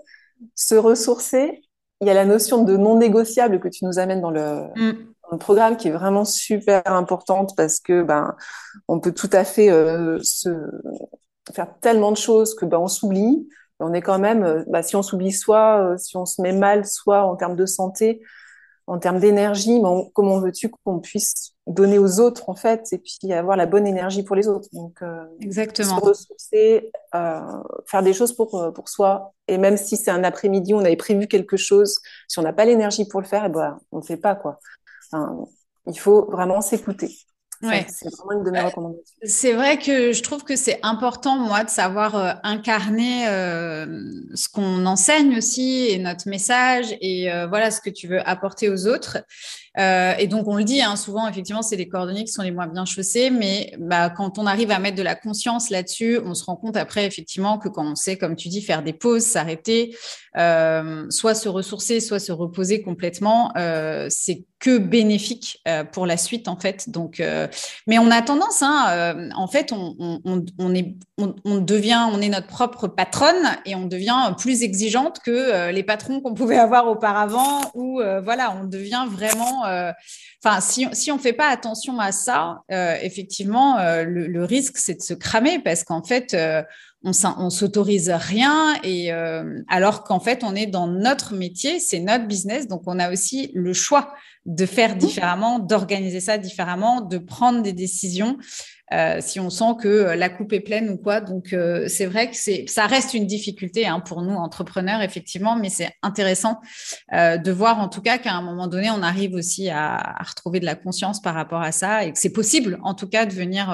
se ressourcer. Il y a la notion de non négociable que tu nous amènes dans le, mm un programme qui est vraiment super importante parce que ben on peut tout à fait euh, se faire tellement de choses que ben on s'oublie. On est quand même, euh, ben, si on s'oublie soit, euh, si on se met mal, soit en termes de santé, en termes d'énergie, ben, comment veux-tu qu'on puisse donner aux autres en fait et puis avoir la bonne énergie pour les autres. Donc exactement. Se ressourcer, faire des choses pour pour soi et même si c'est un après-midi, on avait prévu quelque chose, si on n'a pas l'énergie pour le faire, et ben on ne fait pas quoi il faut vraiment s'écouter. C'est vraiment une de mes euh, recommandations. C'est vrai que je trouve que c'est important, moi, de savoir euh, incarner euh, ce qu'on enseigne aussi et notre message et voilà ce que tu veux apporter aux autres. et donc, on le dit hein, souvent, effectivement, c'est les coordonnées qui sont les moins bien chaussées, mais bah, quand on arrive à mettre de la conscience là-dessus, on se rend compte après, effectivement, que quand on sait, comme tu dis, faire des pauses, s'arrêter, soit se ressourcer, soit se reposer complètement, c'est que bénéfique euh, pour la suite en fait. Donc, euh, mais on a tendance, hein, euh, en fait, on, est, on, devient, on est notre propre patronne et on devient plus exigeante que les patrons qu'on pouvait avoir auparavant. Ou voilà, on devient vraiment. Enfin, si, si on fait pas attention à ça, effectivement, le, le, risque c'est de se cramer parce qu'en fait on s'autorise rien et alors qu'en fait on est dans notre métier, c'est notre business, donc on a aussi le choix de faire différemment, d'organiser ça différemment, de prendre des décisions euh, si on sent que la coupe est pleine ou quoi. Donc, euh, c'est vrai que c'est, ça reste une difficulté hein, pour nous, entrepreneurs, effectivement, mais c'est intéressant euh, de voir en tout cas qu'à un moment donné, on arrive aussi à, retrouver de la conscience par rapport à ça et que c'est possible, en tout cas, de venir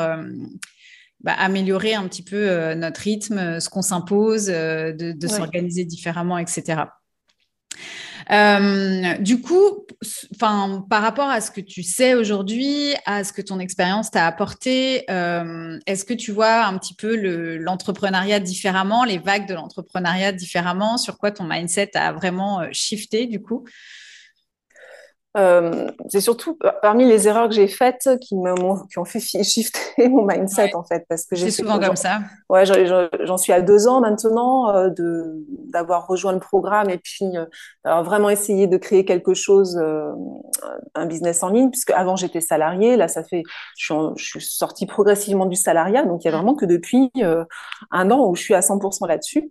bah, améliorer un petit peu notre rythme, ce qu'on s'impose, de, s'organiser différemment, etc. Euh, du coup, enfin, par rapport à ce que tu sais aujourd'hui, à ce que ton expérience t'a apporté, euh, est-ce que tu vois un petit peu l'entrepreneuriat différemment, les vagues de l'entrepreneuriat différemment, sur quoi ton mindset a vraiment euh, shifté du coup? Euh, c'est surtout parmi les erreurs que j'ai faites qui m'ont qui ont fait shifter mon mindset en fait parce que j'ai souvent comme ça. Ouais, j'en suis à deux ans maintenant euh, de d'avoir rejoint le programme et puis euh, d'avoir vraiment essayé de créer quelque chose, euh, un business en ligne puisque avant j'étais salariée, là ça fait je suis, je suis sortie progressivement du salariat donc il y a vraiment que depuis un an où je suis à 100% là-dessus.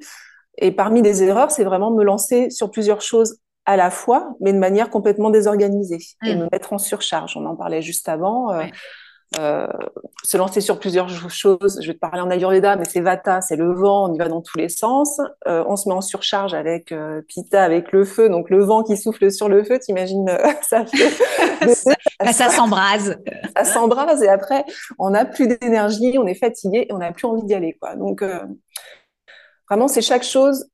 Et parmi les erreurs, c'est vraiment de me lancer sur plusieurs choses à la fois, mais de manière complètement désorganisée et mm. me mettre en surcharge. On en parlait juste avant. Euh, euh, se lancer sur plusieurs choses. Je vais te parler en Ayurveda, mais c'est Vata, c'est le vent, on y va dans tous les sens. Euh, on se met en surcharge avec euh, Pitta, avec le feu, donc le vent qui souffle sur le feu, t'imagines, ça fait... ça, ça s'embrase. Ça s'embrase et après, on n'a plus d'énergie, on est fatigué et on n'a plus envie d'y aller. Quoi. Donc, vraiment, c'est chaque chose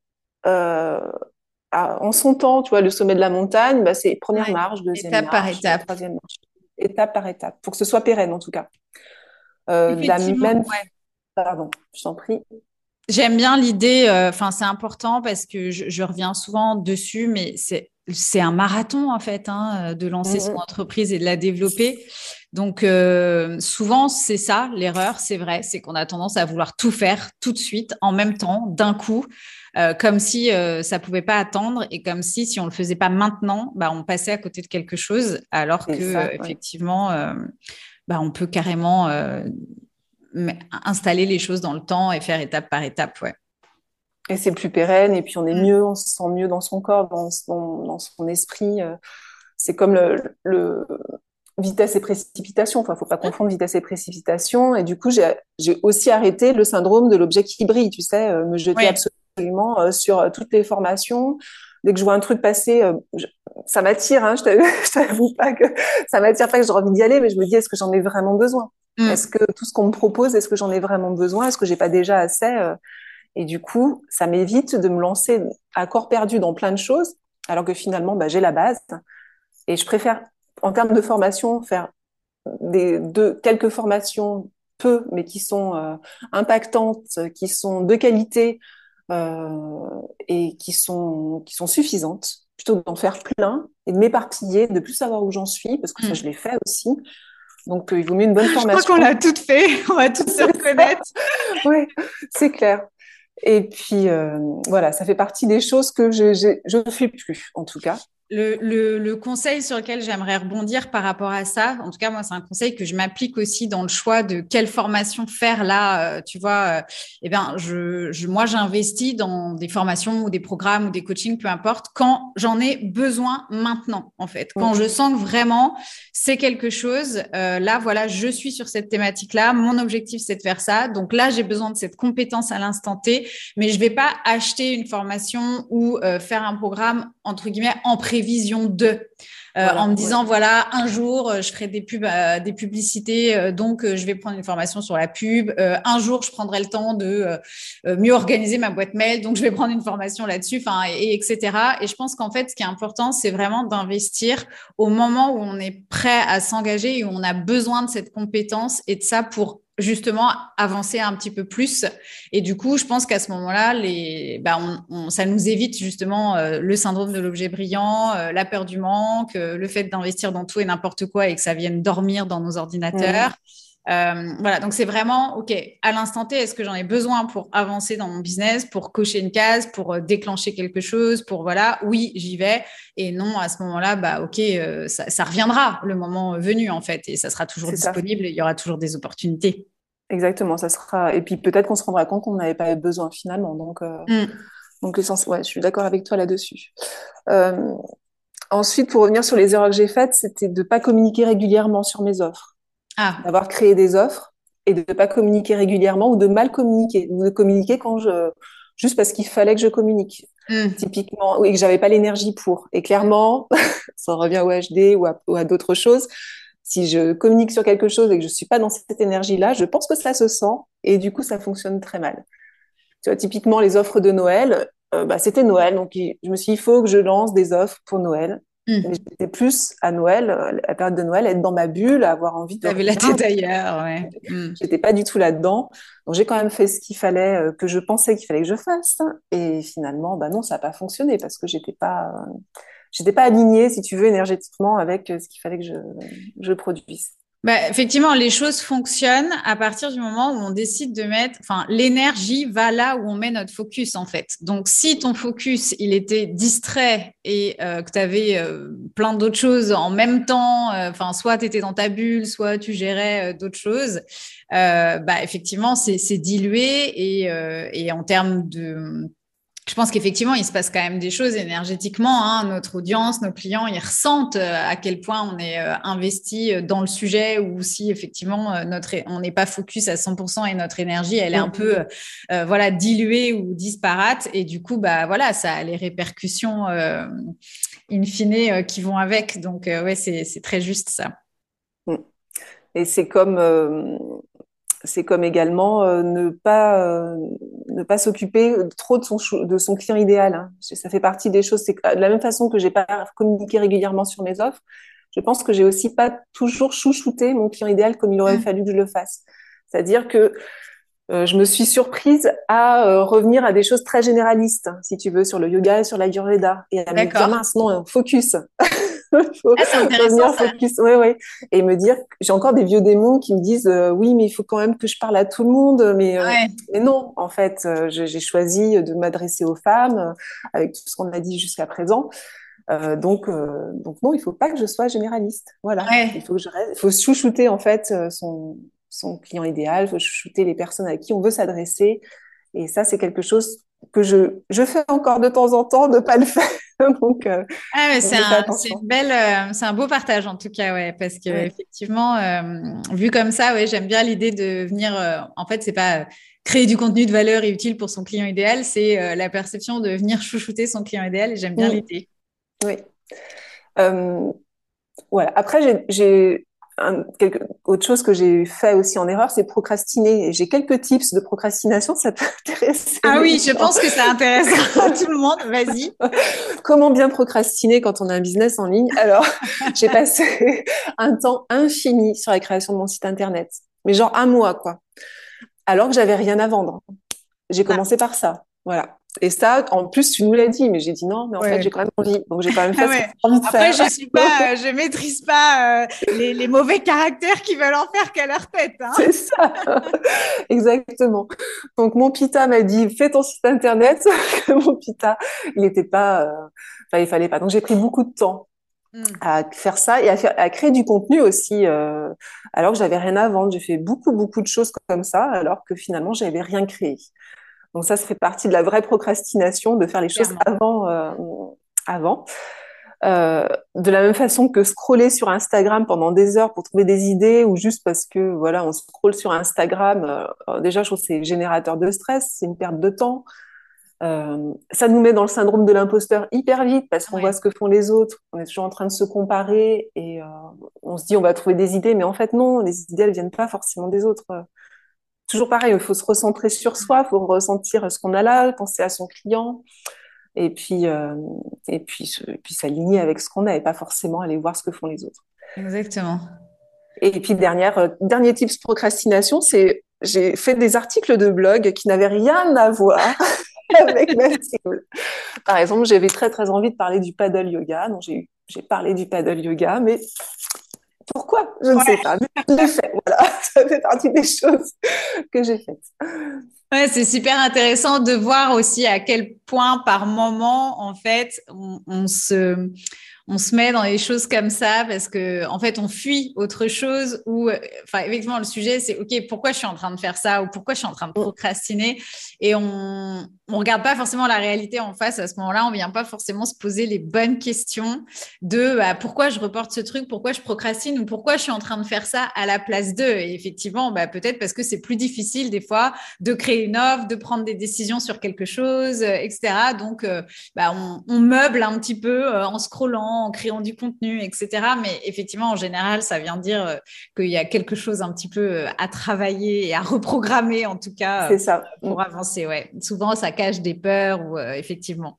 en son temps, tu vois, le sommet de la montagne, bah, c'est première marche, deuxième étape marche, par étape. troisième marche. Étape par étape, pour que ce soit pérenne en tout cas. Euh, la même... ouais. Pardon, je t'en prie. J'aime bien l'idée, euh, enfin c'est important parce que je, je, reviens souvent dessus, mais c'est un marathon en fait hein, de lancer son entreprise et de la développer. Donc euh, souvent c'est ça l'erreur, c'est vrai, c'est qu'on a tendance à vouloir tout faire tout de suite, en même temps, d'un coup, euh, comme si euh, ça pouvait pas attendre et comme si si on le faisait pas maintenant, bah, on passait à côté de quelque chose, alors que ça, ouais. effectivement, euh, bah, on peut carrément installer les choses dans le temps et faire étape par étape, ouais. Et c'est plus pérenne, et puis on est Mm. mieux, on se sent mieux dans son corps, dans son, dans son esprit. C'est comme le, le vitesse et précipitation. Enfin, faut pas confondre vitesse et précipitation. Et du coup, j'ai, aussi arrêté le syndrome de l'objet qui brille, tu sais, euh, me jeter absolument euh, sur euh, toutes les formations. Dès que je vois un truc passer, euh, je- ça m'attire, hein, je t'avoue, pas que ça m'attire pas que j'ai envie d'y aller, mais je me dis, est-ce que j'en ai vraiment besoin? Mm. Est-ce que tout ce qu'on me propose, est-ce que j'en ai vraiment besoin? Est-ce que j'ai pas déjà assez? Et du coup, ça m'évite de me lancer à corps perdu dans plein de choses, alors que finalement, bah, j'ai la base. Et je préfère, en termes de formation, faire des, quelques formations, peu, mais qui sont euh, impactantes, qui sont de qualité euh, et qui sont, qui sont suffisantes, plutôt que d'en faire plein et de m'éparpiller, de plus savoir où j'en suis, parce que ça, Mm. je l'ai fait aussi. Donc, euh, il vaut mieux une bonne Je crois formation. qu'on l'a toutes fait, on va toutes se reconnaître. Oui, c'est clair. Et puis, voilà, ça fait partie des choses que je ne fais plus, en tout cas. Le, le, le conseil sur lequel j'aimerais rebondir par rapport à ça, en tout cas moi c'est un conseil que je m'applique aussi dans le choix de quelle formation faire. Là, euh, tu vois, euh, eh bien je, je moi j'investis dans des formations ou des programmes ou des coachings, peu importe, quand j'en ai besoin maintenant en fait, quand je sens que vraiment c'est quelque chose, euh, là voilà je suis sur cette thématique là, mon objectif c'est de faire ça, donc là j'ai besoin de cette compétence à l'instant T, mais je vais pas acheter une formation ou faire un programme entre guillemets en prévision de. Euh, Voilà, en me disant ouais. voilà un jour euh, je ferai des pubs euh, des publicités euh, donc je vais prendre une formation sur la pub. Un jour je prendrai le temps de mieux organiser ma boîte mail donc je vais prendre une formation là-dessus enfin et, et etc et je pense qu'en fait ce qui est important c'est vraiment d'investir au moment où on est prêt à s'engager et où on a besoin de cette compétence et de ça pour justement avancer un petit peu plus et du coup, je pense qu'à ce moment-là, bah, on, on, ça nous évite justement euh, le syndrome de l'objet brillant, euh, la peur du manque, euh, le fait d'investir dans tout et n'importe quoi et que ça vienne dormir dans nos ordinateurs. Euh, voilà, donc c'est vraiment, OK, à l'instant T, est-ce que j'en ai besoin pour avancer dans mon business, pour cocher une case, pour euh, déclencher quelque chose, pour voilà, oui, j'y vais. Et non, à ce moment-là, bah, OK, euh, ça, ça reviendra le moment venu en fait, et ça sera toujours disponible, et il y aura toujours des opportunités. Exactement, ça sera. Et puis peut-être qu'on se rendra compte qu'on n'avait pas besoin finalement. Donc, euh, Mm. donc l'essence, ouais, je suis d'accord avec toi là-dessus. Ensuite, pour revenir sur les erreurs que j'ai faites, c'était de pas communiquer régulièrement sur mes offres, Ah, d'avoir créé des offres et de pas communiquer régulièrement ou de mal communiquer, ou de communiquer quand je juste parce qu'il fallait que je communique. mm. Typiquement, oui, que j'avais pas l'énergie pour. Et clairement, ça revient au HD ou à, d'autres choses. Si je communique sur quelque chose et que je suis pas dans cette énergie-là, je pense que ça se sent et du coup, ça fonctionne très mal. Tu vois, typiquement, les offres de Noël, euh, bah, c'était Noël, donc je me suis dit, il faut que je lance des offres pour Noël. Mm. Mais j'étais plus à Noël, euh, la période de Noël, être dans ma bulle, avoir envie de la tête ailleurs, ouais. Mm. J'étais pas du tout là-dedans. Donc j'ai quand même fait ce qu'il fallait, euh, que je pensais qu'il fallait que je fasse. Et finalement, bah non, ça n'a pas fonctionné parce que j'étais pas, euh, j'étais pas alignée, si tu veux, énergétiquement avec ce qu'il fallait que je, je produise. Bah, effectivement, les choses fonctionnent à partir du moment où on décide de mettre, enfin, l'énergie va là où on met notre focus, en fait. Donc, si ton focus, il était distrait et euh, que tu avais euh, plein d'autres choses en même temps, euh, enfin, soit tu étais dans ta bulle, soit tu gérais d'autres choses, bah, effectivement, c'est dilué et, et en termes de je pense qu'effectivement, il se passe quand même des choses énergétiquement. Hein. Notre audience, nos clients, ils ressentent euh, à quel point on est euh, investi euh, dans le sujet ou si effectivement notre, on n'est pas focus à 100% et notre énergie, elle est un peu voilà diluée ou disparate. Et du coup, bah voilà, ça a les répercussions in fine qui vont avec. Donc ouais, c'est très juste ça. Mm. Et c'est comme c'est comme également euh, ne pas euh, ne pas s'occuper trop de son de son client idéal. Hein. Ça fait partie des choses. C'est de la même façon que j'ai pas communiqué régulièrement sur mes offres. Je pense que j'ai aussi pas toujours chouchouté mon client idéal comme il aurait mmh. fallu que je le fasse. C'est-à-dire que euh, je me suis surprise à revenir à des choses très généralistes, si tu veux, sur le yoga et sur la yurveda, et à me dire mince non, focus. faut ah, revenir focus. Ouais, ouais. Et me dire, j'ai encore des vieux démons qui me disent, euh, oui, mais il faut quand même que je parle à tout le monde. Mais, euh, mais non, en fait, euh, j'ai choisi de m'adresser aux femmes avec tout ce qu'on a dit jusqu'à présent. donc, donc non, il faut pas que je sois généraliste. Voilà. Il faut que je faut chouchouter en fait son, son client idéal, il faut chouchouter les personnes à qui on veut s'adresser. Et ça, c'est quelque chose que je, je fais encore de temps en temps, ne pas le faire. donc, euh, ah, c'est un, belle, euh, c'est un beau partage en tout cas, ouais, parce que effectivement, euh, vu comme ça, ouais, j'aime bien l'idée de venir. en fait, c'est pas créer du contenu de valeur et utile pour son client idéal, c'est la perception de venir chouchouter son client idéal. Et j'aime bien mm. l'idée. Oui. voilà. Après, j'ai quelque, autre chose que j'ai fait aussi en erreur, c'est procrastiner. J'ai quelques tips de procrastination, ça peut intéresser. Ah oui, je pense que ça intéresse tout le monde. Vas-y. Comment bien procrastiner quand on a un business en ligne? Alors, j'ai passé un temps infini sur la création de mon site internet, mais genre un mois quoi. Alors que j'avais rien à vendre. J'ai ah. commencé par ça. Voilà. Et ça, en plus, tu nous l'as dit, mais j'ai dit non, mais en fait, j'ai quand même envie. Donc, j'ai quand même fait envie de Après, je suis pas, je maîtrise pas euh, les, les, mauvais caractères qui veulent en faire qu'à leur tête. Hein. C'est ça. Exactement. Donc, mon pita m'a dit, fais ton site internet. mon pita, il n'était pas, euh... enfin, il fallait pas. Donc, j'ai pris beaucoup de temps hmm. à faire ça et à, faire, à créer du contenu aussi. Euh, alors que j'avais rien à vendre, j'ai fait beaucoup, beaucoup de choses comme ça, alors que finalement, j'avais rien créé. Donc ça, ça fait partie de la vraie procrastination, de faire les choses avant. Euh, avant. Euh, de la même façon que scroller sur Instagram pendant des heures pour trouver des idées ou juste parce que voilà on scrolle sur Instagram euh, déjà je trouve que c'est générateur de stress c'est une perte de temps euh, ça nous met dans le syndrome de l'imposteur hyper vite parce qu'on voit ce que font les autres on est toujours en train de se comparer et on se dit on va trouver des idées mais en fait non les idées elles viennent pas forcément des autres toujours pareil, il faut se recentrer sur soi, il faut ressentir ce qu'on a là, penser à son client, et puis, euh, et puis, puis s'aligner avec ce qu'on a et pas forcément aller voir ce que font les autres. Exactement. Et puis, dernière, euh, dernier tips procrastination, c'est j'ai fait des articles de blog qui n'avaient rien à voir avec ma cible. Par exemple, j'avais très très envie de parler du paddle yoga, donc j'ai j'ai parlé du paddle yoga, mais pourquoi? Je ne sais pas, mais je l'ai fait. Voilà, ça fait partie des choses que j'ai faites. Ouais, c'est super intéressant de voir aussi à quel point par moment, en fait, on se on se met dans des choses comme ça parce que en fait on fuit autre chose ou enfin effectivement le sujet c'est ok pourquoi je suis en train de faire ça ou pourquoi je suis en train de procrastiner et on on regarde pas forcément la réalité en face à ce moment-là. On vient pas forcément se poser les bonnes questions de bah, pourquoi je reporte ce truc pourquoi je procrastine ou pourquoi je suis en train de faire ça à la place d'eux. Et effectivement bah, peut-être parce que c'est plus difficile des fois de créer une offre de prendre des décisions sur quelque chose etc donc euh, bah, on, on, meuble un petit peu euh, en scrollant en créant du contenu, etc. Mais effectivement, en général, ça vient dire euh, qu'il y a quelque chose un petit peu euh, à travailler et à reprogrammer, en tout cas, ça. pour avancer. Ouais. Souvent, ça cache des peurs ou euh, effectivement.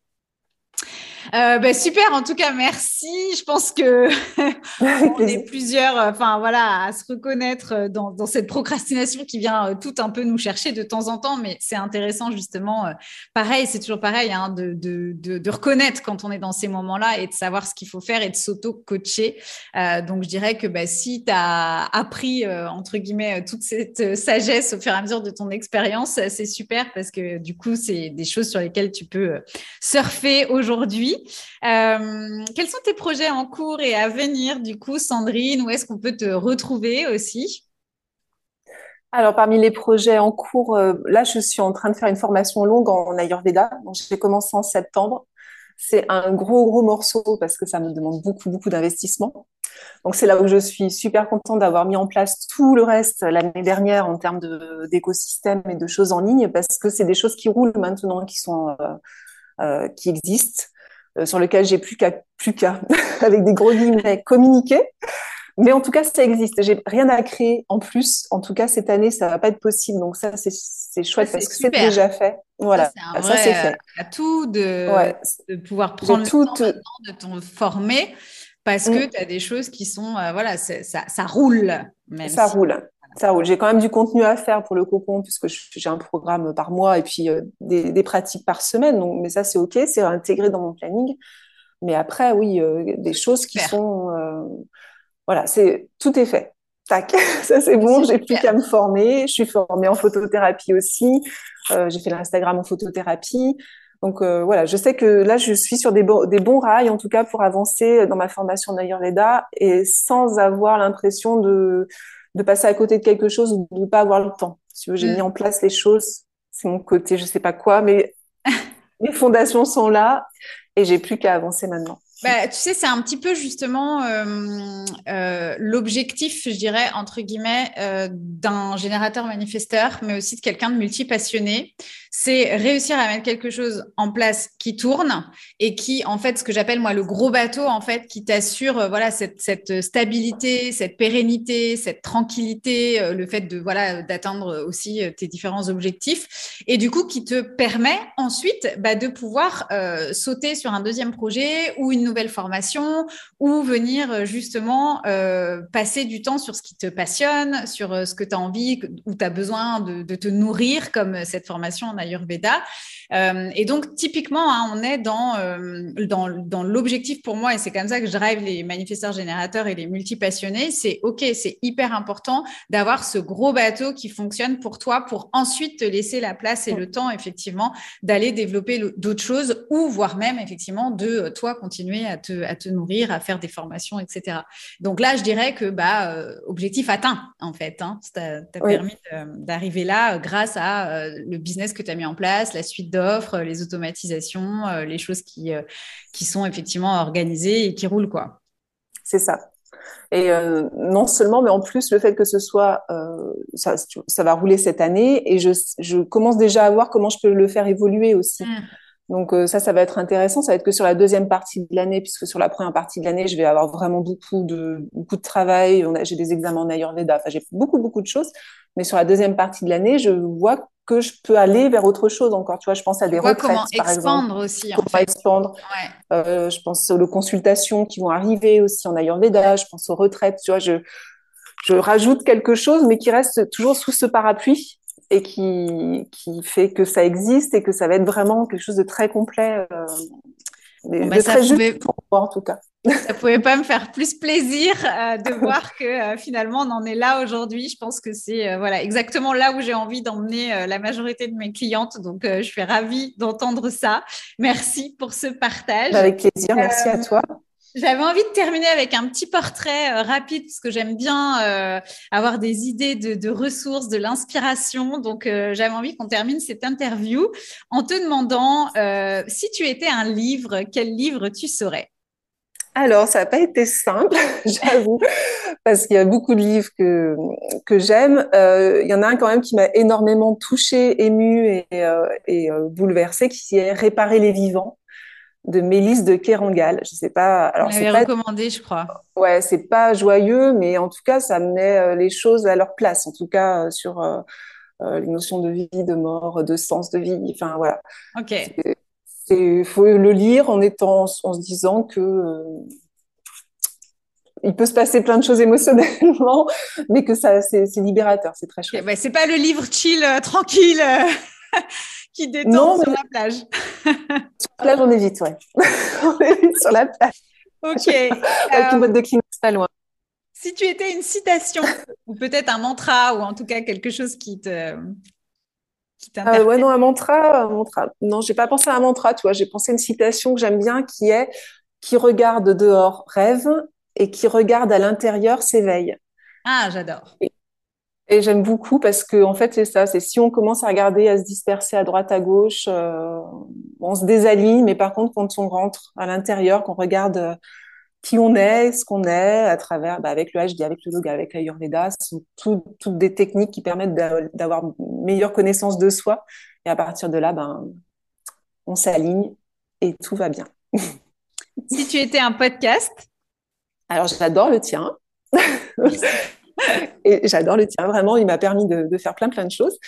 Euh, ben, super, en tout cas, merci. Je pense que on est plusieurs, euh, enfin voilà, à se reconnaître euh, dans, dans, cette procrastination qui vient tout un peu nous chercher de temps en temps, mais c'est intéressant justement. pareil, c'est toujours pareil, hein, de, de, de, de, reconnaître quand on est dans ces moments-là et de savoir ce qu'il faut faire et de s'auto-coacher. donc, je dirais que bah, si tu as appris entre guillemets toute cette sagesse au fur et à mesure de ton expérience, c'est super parce que du coup, c'est des choses sur lesquelles tu peux surfer aujourd'hui. Euh, quels sont tes projets en cours et à venir, du coup, Sandrine? Où est-ce qu'on peut te retrouver aussi? Alors, parmi les projets en cours, euh, là, je suis en train de faire une formation longue en Ayurveda. Donc, j'ai commencé en septembre. C'est un gros, gros morceau parce que ça me demande beaucoup, beaucoup d'investissement. Donc, c'est là où je suis super contente d'avoir mis en place tout le reste l'année dernière en termes d'écosystème et de choses en ligne parce que c'est des choses qui roulent maintenant, qui sont, euh, qui existent, euh, sur lesquelles j'ai plus qu'à, plus qu'à, avec des gros guillemets, communiquer. Mais en tout cas, ça existe. J'ai rien à créer en plus. En tout cas, cette année, ça va pas être possible. Donc ça, c'est chouette parce que c'est déjà fait. Voilà, ça, c'est fait. Euh, atout de, de pouvoir prendre le temps de te former parce que mm. tu as des choses qui sont, euh, voilà, ça, ça, roule. Même ça roule. Ça roule. J'ai quand même du contenu à faire pour le cocon puisque j'ai un programme par mois et puis euh, des, des, pratiques par semaine. Donc, mais ça, c'est OK, c'est intégré dans mon planning. Mais après, oui, des choses qui sont voilà, c'est tout est fait. Tac, ça c'est bon, j'ai plus qu'à me former. Je suis formée en photothérapie aussi. Euh, j'ai fait l'Instagram en photothérapie. Donc euh, voilà, je sais que là je suis sur des, des bons rails en tout cas pour avancer dans ma formation d'Ayurveda et sans avoir l'impression de, de passer à côté de quelque chose ou de ne pas avoir le temps. Si j'ai mm. mis en place les choses, c'est mon côté, je sais pas quoi, mais les fondations sont là et j'ai plus qu'à avancer maintenant. Bah, tu sais, c'est un petit peu justement euh, euh, l'objectif, je dirais, entre guillemets, euh, d'un générateur manifesteur, mais aussi de quelqu'un de multipassionné c'est réussir à mettre quelque chose en place qui tourne et qui, en fait, ce que j'appelle moi le gros bateau, en fait, qui t'assure, euh, voilà, cette, cette, stabilité, cette pérennité, cette tranquillité, euh, le fait de, voilà, d'atteindre aussi euh, tes différents objectifs et du coup, qui te permet ensuite bah, de pouvoir sauter sur un deuxième projet ou une nouvelle formation ou venir justement passer du temps sur ce qui te passionne, sur ce que tu as envie, où tu as besoin de, de, te nourrir, comme cette formation en Ayurveda. Euh, et donc, typiquement, hein, on est dans, euh, dans, dans l'objectif pour moi, et c'est comme ça que je drive les manifesteurs générateurs et les multipassionnés, c'est OK, c'est hyper important d'avoir ce gros bateau qui fonctionne pour toi pour ensuite te laisser la place et le temps, effectivement, d'aller développer d'autres choses ou voire même, effectivement, de euh, toi continuer à te, à te nourrir, à faire des formations, etc. Donc là, je dirais que, bah, objectif atteint, en fait. Hein, ça t'a permis d'arriver là grâce à le business que tu as mis en place, la suite d'offres, les automatisations, euh, les choses qui, euh, qui sont effectivement organisées et qui roulent, quoi. C'est ça. Et euh, non seulement, mais en plus, le fait que ce soit, ça, ça, va rouler cette année et je, je, commence déjà à voir comment je peux le faire évoluer aussi. Mmh. Donc ça, ça va être intéressant. Ça va être que sur la deuxième partie de l'année, puisque sur la première partie de l'année, je vais avoir vraiment beaucoup de beaucoup de travail. J'ai des examens en Ayurveda. Enfin, j'ai beaucoup beaucoup de choses. Mais sur la deuxième partie de l'année, je vois que je peux aller vers autre chose encore. Tu vois, je pense à des retraites, comment par expandre aussi. En fait. expandre. Euh, je pense aux consultations qui vont arriver aussi en Ayurveda. Je pense aux retraites. Tu vois, je, je rajoute quelque chose, mais qui reste toujours sous ce parapluie et qui, qui fait que ça existe et que ça va être vraiment quelque chose de très complet. Euh, de bah, très juste pour moi, en tout cas. Ça pouvait pas me faire plus plaisir euh, de voir que euh, finalement on en est là aujourd'hui. Je pense que c'est euh, voilà exactement là où j'ai envie d'emmener la majorité de mes clientes. Donc je suis ravie d'entendre ça. Merci pour ce partage. Avec plaisir. Merci à toi. J'avais envie de terminer avec un petit portrait rapide parce que j'aime bien avoir des idées de, de ressources, de l'inspiration. Donc, j'avais envie qu'on termine cette interview en te demandant si tu étais un livre, quel livre tu serais? Alors, ça n'a pas été simple, j'avoue, parce qu'il y a beaucoup de livres que, que j'aime. Euh, il y en a un quand même qui m'a énormément touchée, émue et, euh, et euh, bouleversée, qui est Réparer les vivants de Mélisse de Kerangal. Je sais pas. Alors, c'est pas recommandé, je crois. Ouais, c'est pas joyeux, mais en tout cas, ça met les choses à leur place. En tout cas, sur les notions de vie, de mort, de sens de vie. Enfin, voilà. Ok. Il faut le lire en étant, en se disant que euh, il peut se passer plein de choses émotionnellement, mais que ça, c'est libérateur, c'est très chouette. Okay, c'est pas le livre chill, euh, tranquille, euh, qui détend sur la plage. sur la plage, on évite, ouais. on évite sur la plage. Ok. Avec une boîte de Kleenex pas loin. Si tu étais une citation, ou peut-être un mantra, ou en tout cas quelque chose qui te, euh, ouais, non, un mantra, un mantra. Non, j'ai pas pensé à un mantra, tu vois. J'ai pensé à une citation que j'aime bien qui est Qui regarde dehors rêve et qui regarde à l'intérieur s'éveille. Ah, j'adore. Et j'aime beaucoup parce que en fait c'est ça, c'est si on commence à regarder, à se disperser à droite, à gauche, euh, on se désaligne. Mais par contre, quand on rentre à l'intérieur, qu'on regarde qui on est, ce qu'on est, à travers, bah, avec le HD, avec le yoga, avec l'Ayurveda, ce sont toutes des techniques qui permettent d'avoir une meilleure connaissance de soi. Et à partir de là, ben, on s'aligne et tout va bien. si tu étais un podcast? Alors, j'adore le tien. et j'adore le tien, vraiment, il m'a permis de, faire plein plein de choses.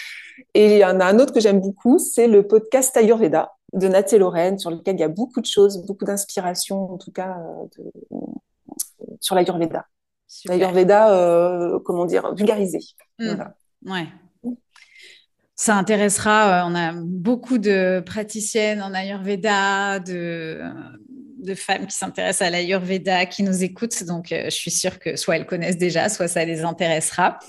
Et il y en a un autre que j'aime beaucoup, c'est le podcast Ayurveda de Nathalie Lorraine, sur lequel il y a beaucoup de choses, beaucoup d'inspiration, en tout cas, euh, de, sur l'Ayurveda. L'Ayurveda, euh, comment dire, vulgarisé. Mmh. Ouais. Ça intéressera, euh, on a beaucoup de praticiennes en Ayurveda, de, de femmes qui s'intéressent à l'Ayurveda, qui nous écoutent. Donc, je suis sûre que soit elles connaissent déjà, soit ça les intéressera.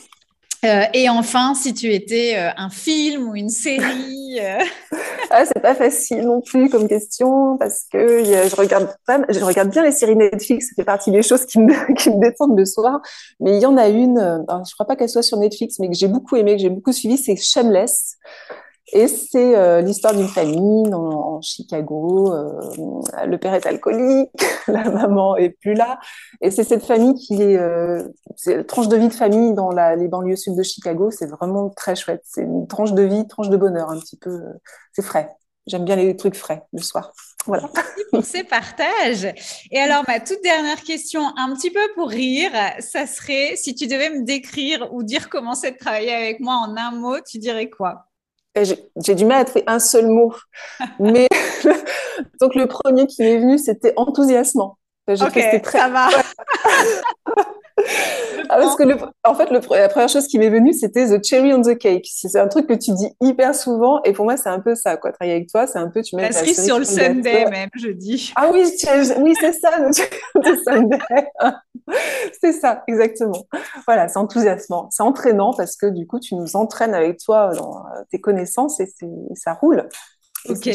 Euh, et enfin, si tu étais euh, un film ou une série euh... ah, C'est pas facile non plus comme question parce que je, regarde je regarde bien les séries Netflix, ça fait partie des choses qui me, qui me détendent le soir. Mais il y en a une, je crois pas qu'elle soit sur Netflix, mais que j'ai beaucoup aimé, que j'ai beaucoup suivi, c'est Shameless. Et c'est euh, l'histoire d'une famille en Chicago. Euh, le père est alcoolique, la maman est plus là. Et c'est cette famille qui est, euh, c'est la tranche de vie de famille dans la, les banlieues sud de Chicago. C'est vraiment très chouette. C'est une tranche de vie, tranche de bonheur un petit peu. Euh, c'est frais. J'aime bien les trucs frais le soir. Voilà. Merci pour ces partages. Et alors, ma toute dernière question, un petit peu pour rire, ça serait si tu devais me décrire ou dire comment c'est de travailler avec moi en un mot, tu dirais quoi? J'ai du mal à trouver un seul mot. Mais donc le premier qui m'est venu, c'était enthousiasmant. Ok, très... ça va. Ah, parce que le, en fait, le, la première chose qui m'est venue, c'était the cherry on the cake. C'est un truc que tu dis hyper souvent, et pour moi, c'est un peu ça, quoi. Travailler avec toi, c'est un peu, tu mets la cerise sur le Sunday, même, je dis. Ah oui, oui, c'est ça, le Sunday. c'est ça, exactement. Voilà, c'est enthousiasmant, c'est entraînant parce que du coup, tu nous entraînes avec toi dans tes connaissances et ça roule. ok.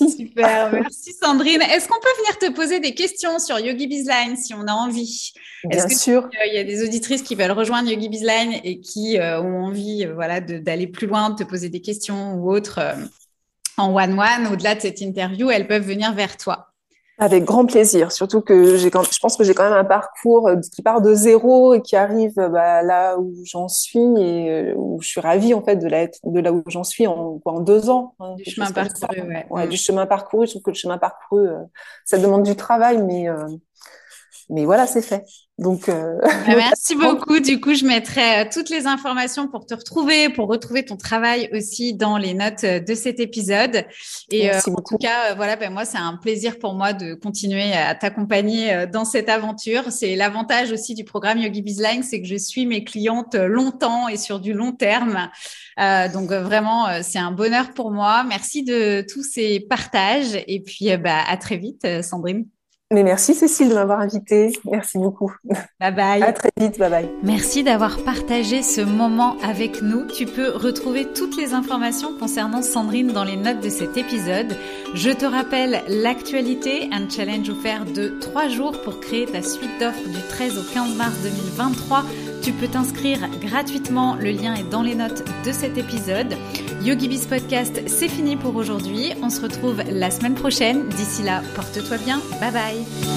Merci. Super, merci Sandrine. Est-ce qu'on peut venir te poser des questions sur Yogi Bizline si on a envie? Bien sûr. Il y a des auditrices qui veulent rejoindre Yogi Bizline et qui euh, ont envie euh, voilà, d'aller plus loin, de te poser des questions ou autres euh, en one-one, au-delà de cette interview, elles peuvent venir vers toi. Avec grand plaisir, surtout que j'ai, je pense que j'ai quand même un parcours euh, qui part de zéro et qui arrive euh, bah, là où j'en suis et euh, où je suis ravie en fait de, la, de là où j'en suis en, en deux ans. Hein, du chemin parcouru, ouais. ouais. Du chemin parcouru, je trouve que le chemin parcouru, ça demande du travail, mais mais voilà, c'est fait. Donc, euh... Bah, merci beaucoup. Du coup, je mettrai euh, toutes les informations pour te retrouver, pour retrouver ton travail aussi dans les notes euh, de cet épisode. Et euh, en tout cas, voilà, ben moi, c'est un plaisir pour moi de continuer à t'accompagner dans cette aventure. C'est l'avantage aussi du programme Yogi Bizline, c'est que je suis mes clientes longtemps et sur du long terme. Euh, donc vraiment, c'est un bonheur pour moi. Merci de tous ces partages et puis bah, à très vite, Sandrine. Mais merci Cécile de m'avoir invitée. Merci beaucoup. Bye bye. À très vite. Bye bye. Merci d'avoir partagé ce moment avec nous. Tu peux retrouver toutes les informations concernant Sandrine dans les notes de cet épisode. Je te rappelle l'actualité, un challenge offert de 3 jours pour créer ta suite d'offres du 13 au 15 mars 2023 tu peux t'inscrire gratuitement, le lien est dans les notes de cet épisode. YogiBiz Podcast, c'est fini pour aujourd'hui. On se retrouve la semaine prochaine. D'ici là, porte-toi bien. Bye bye.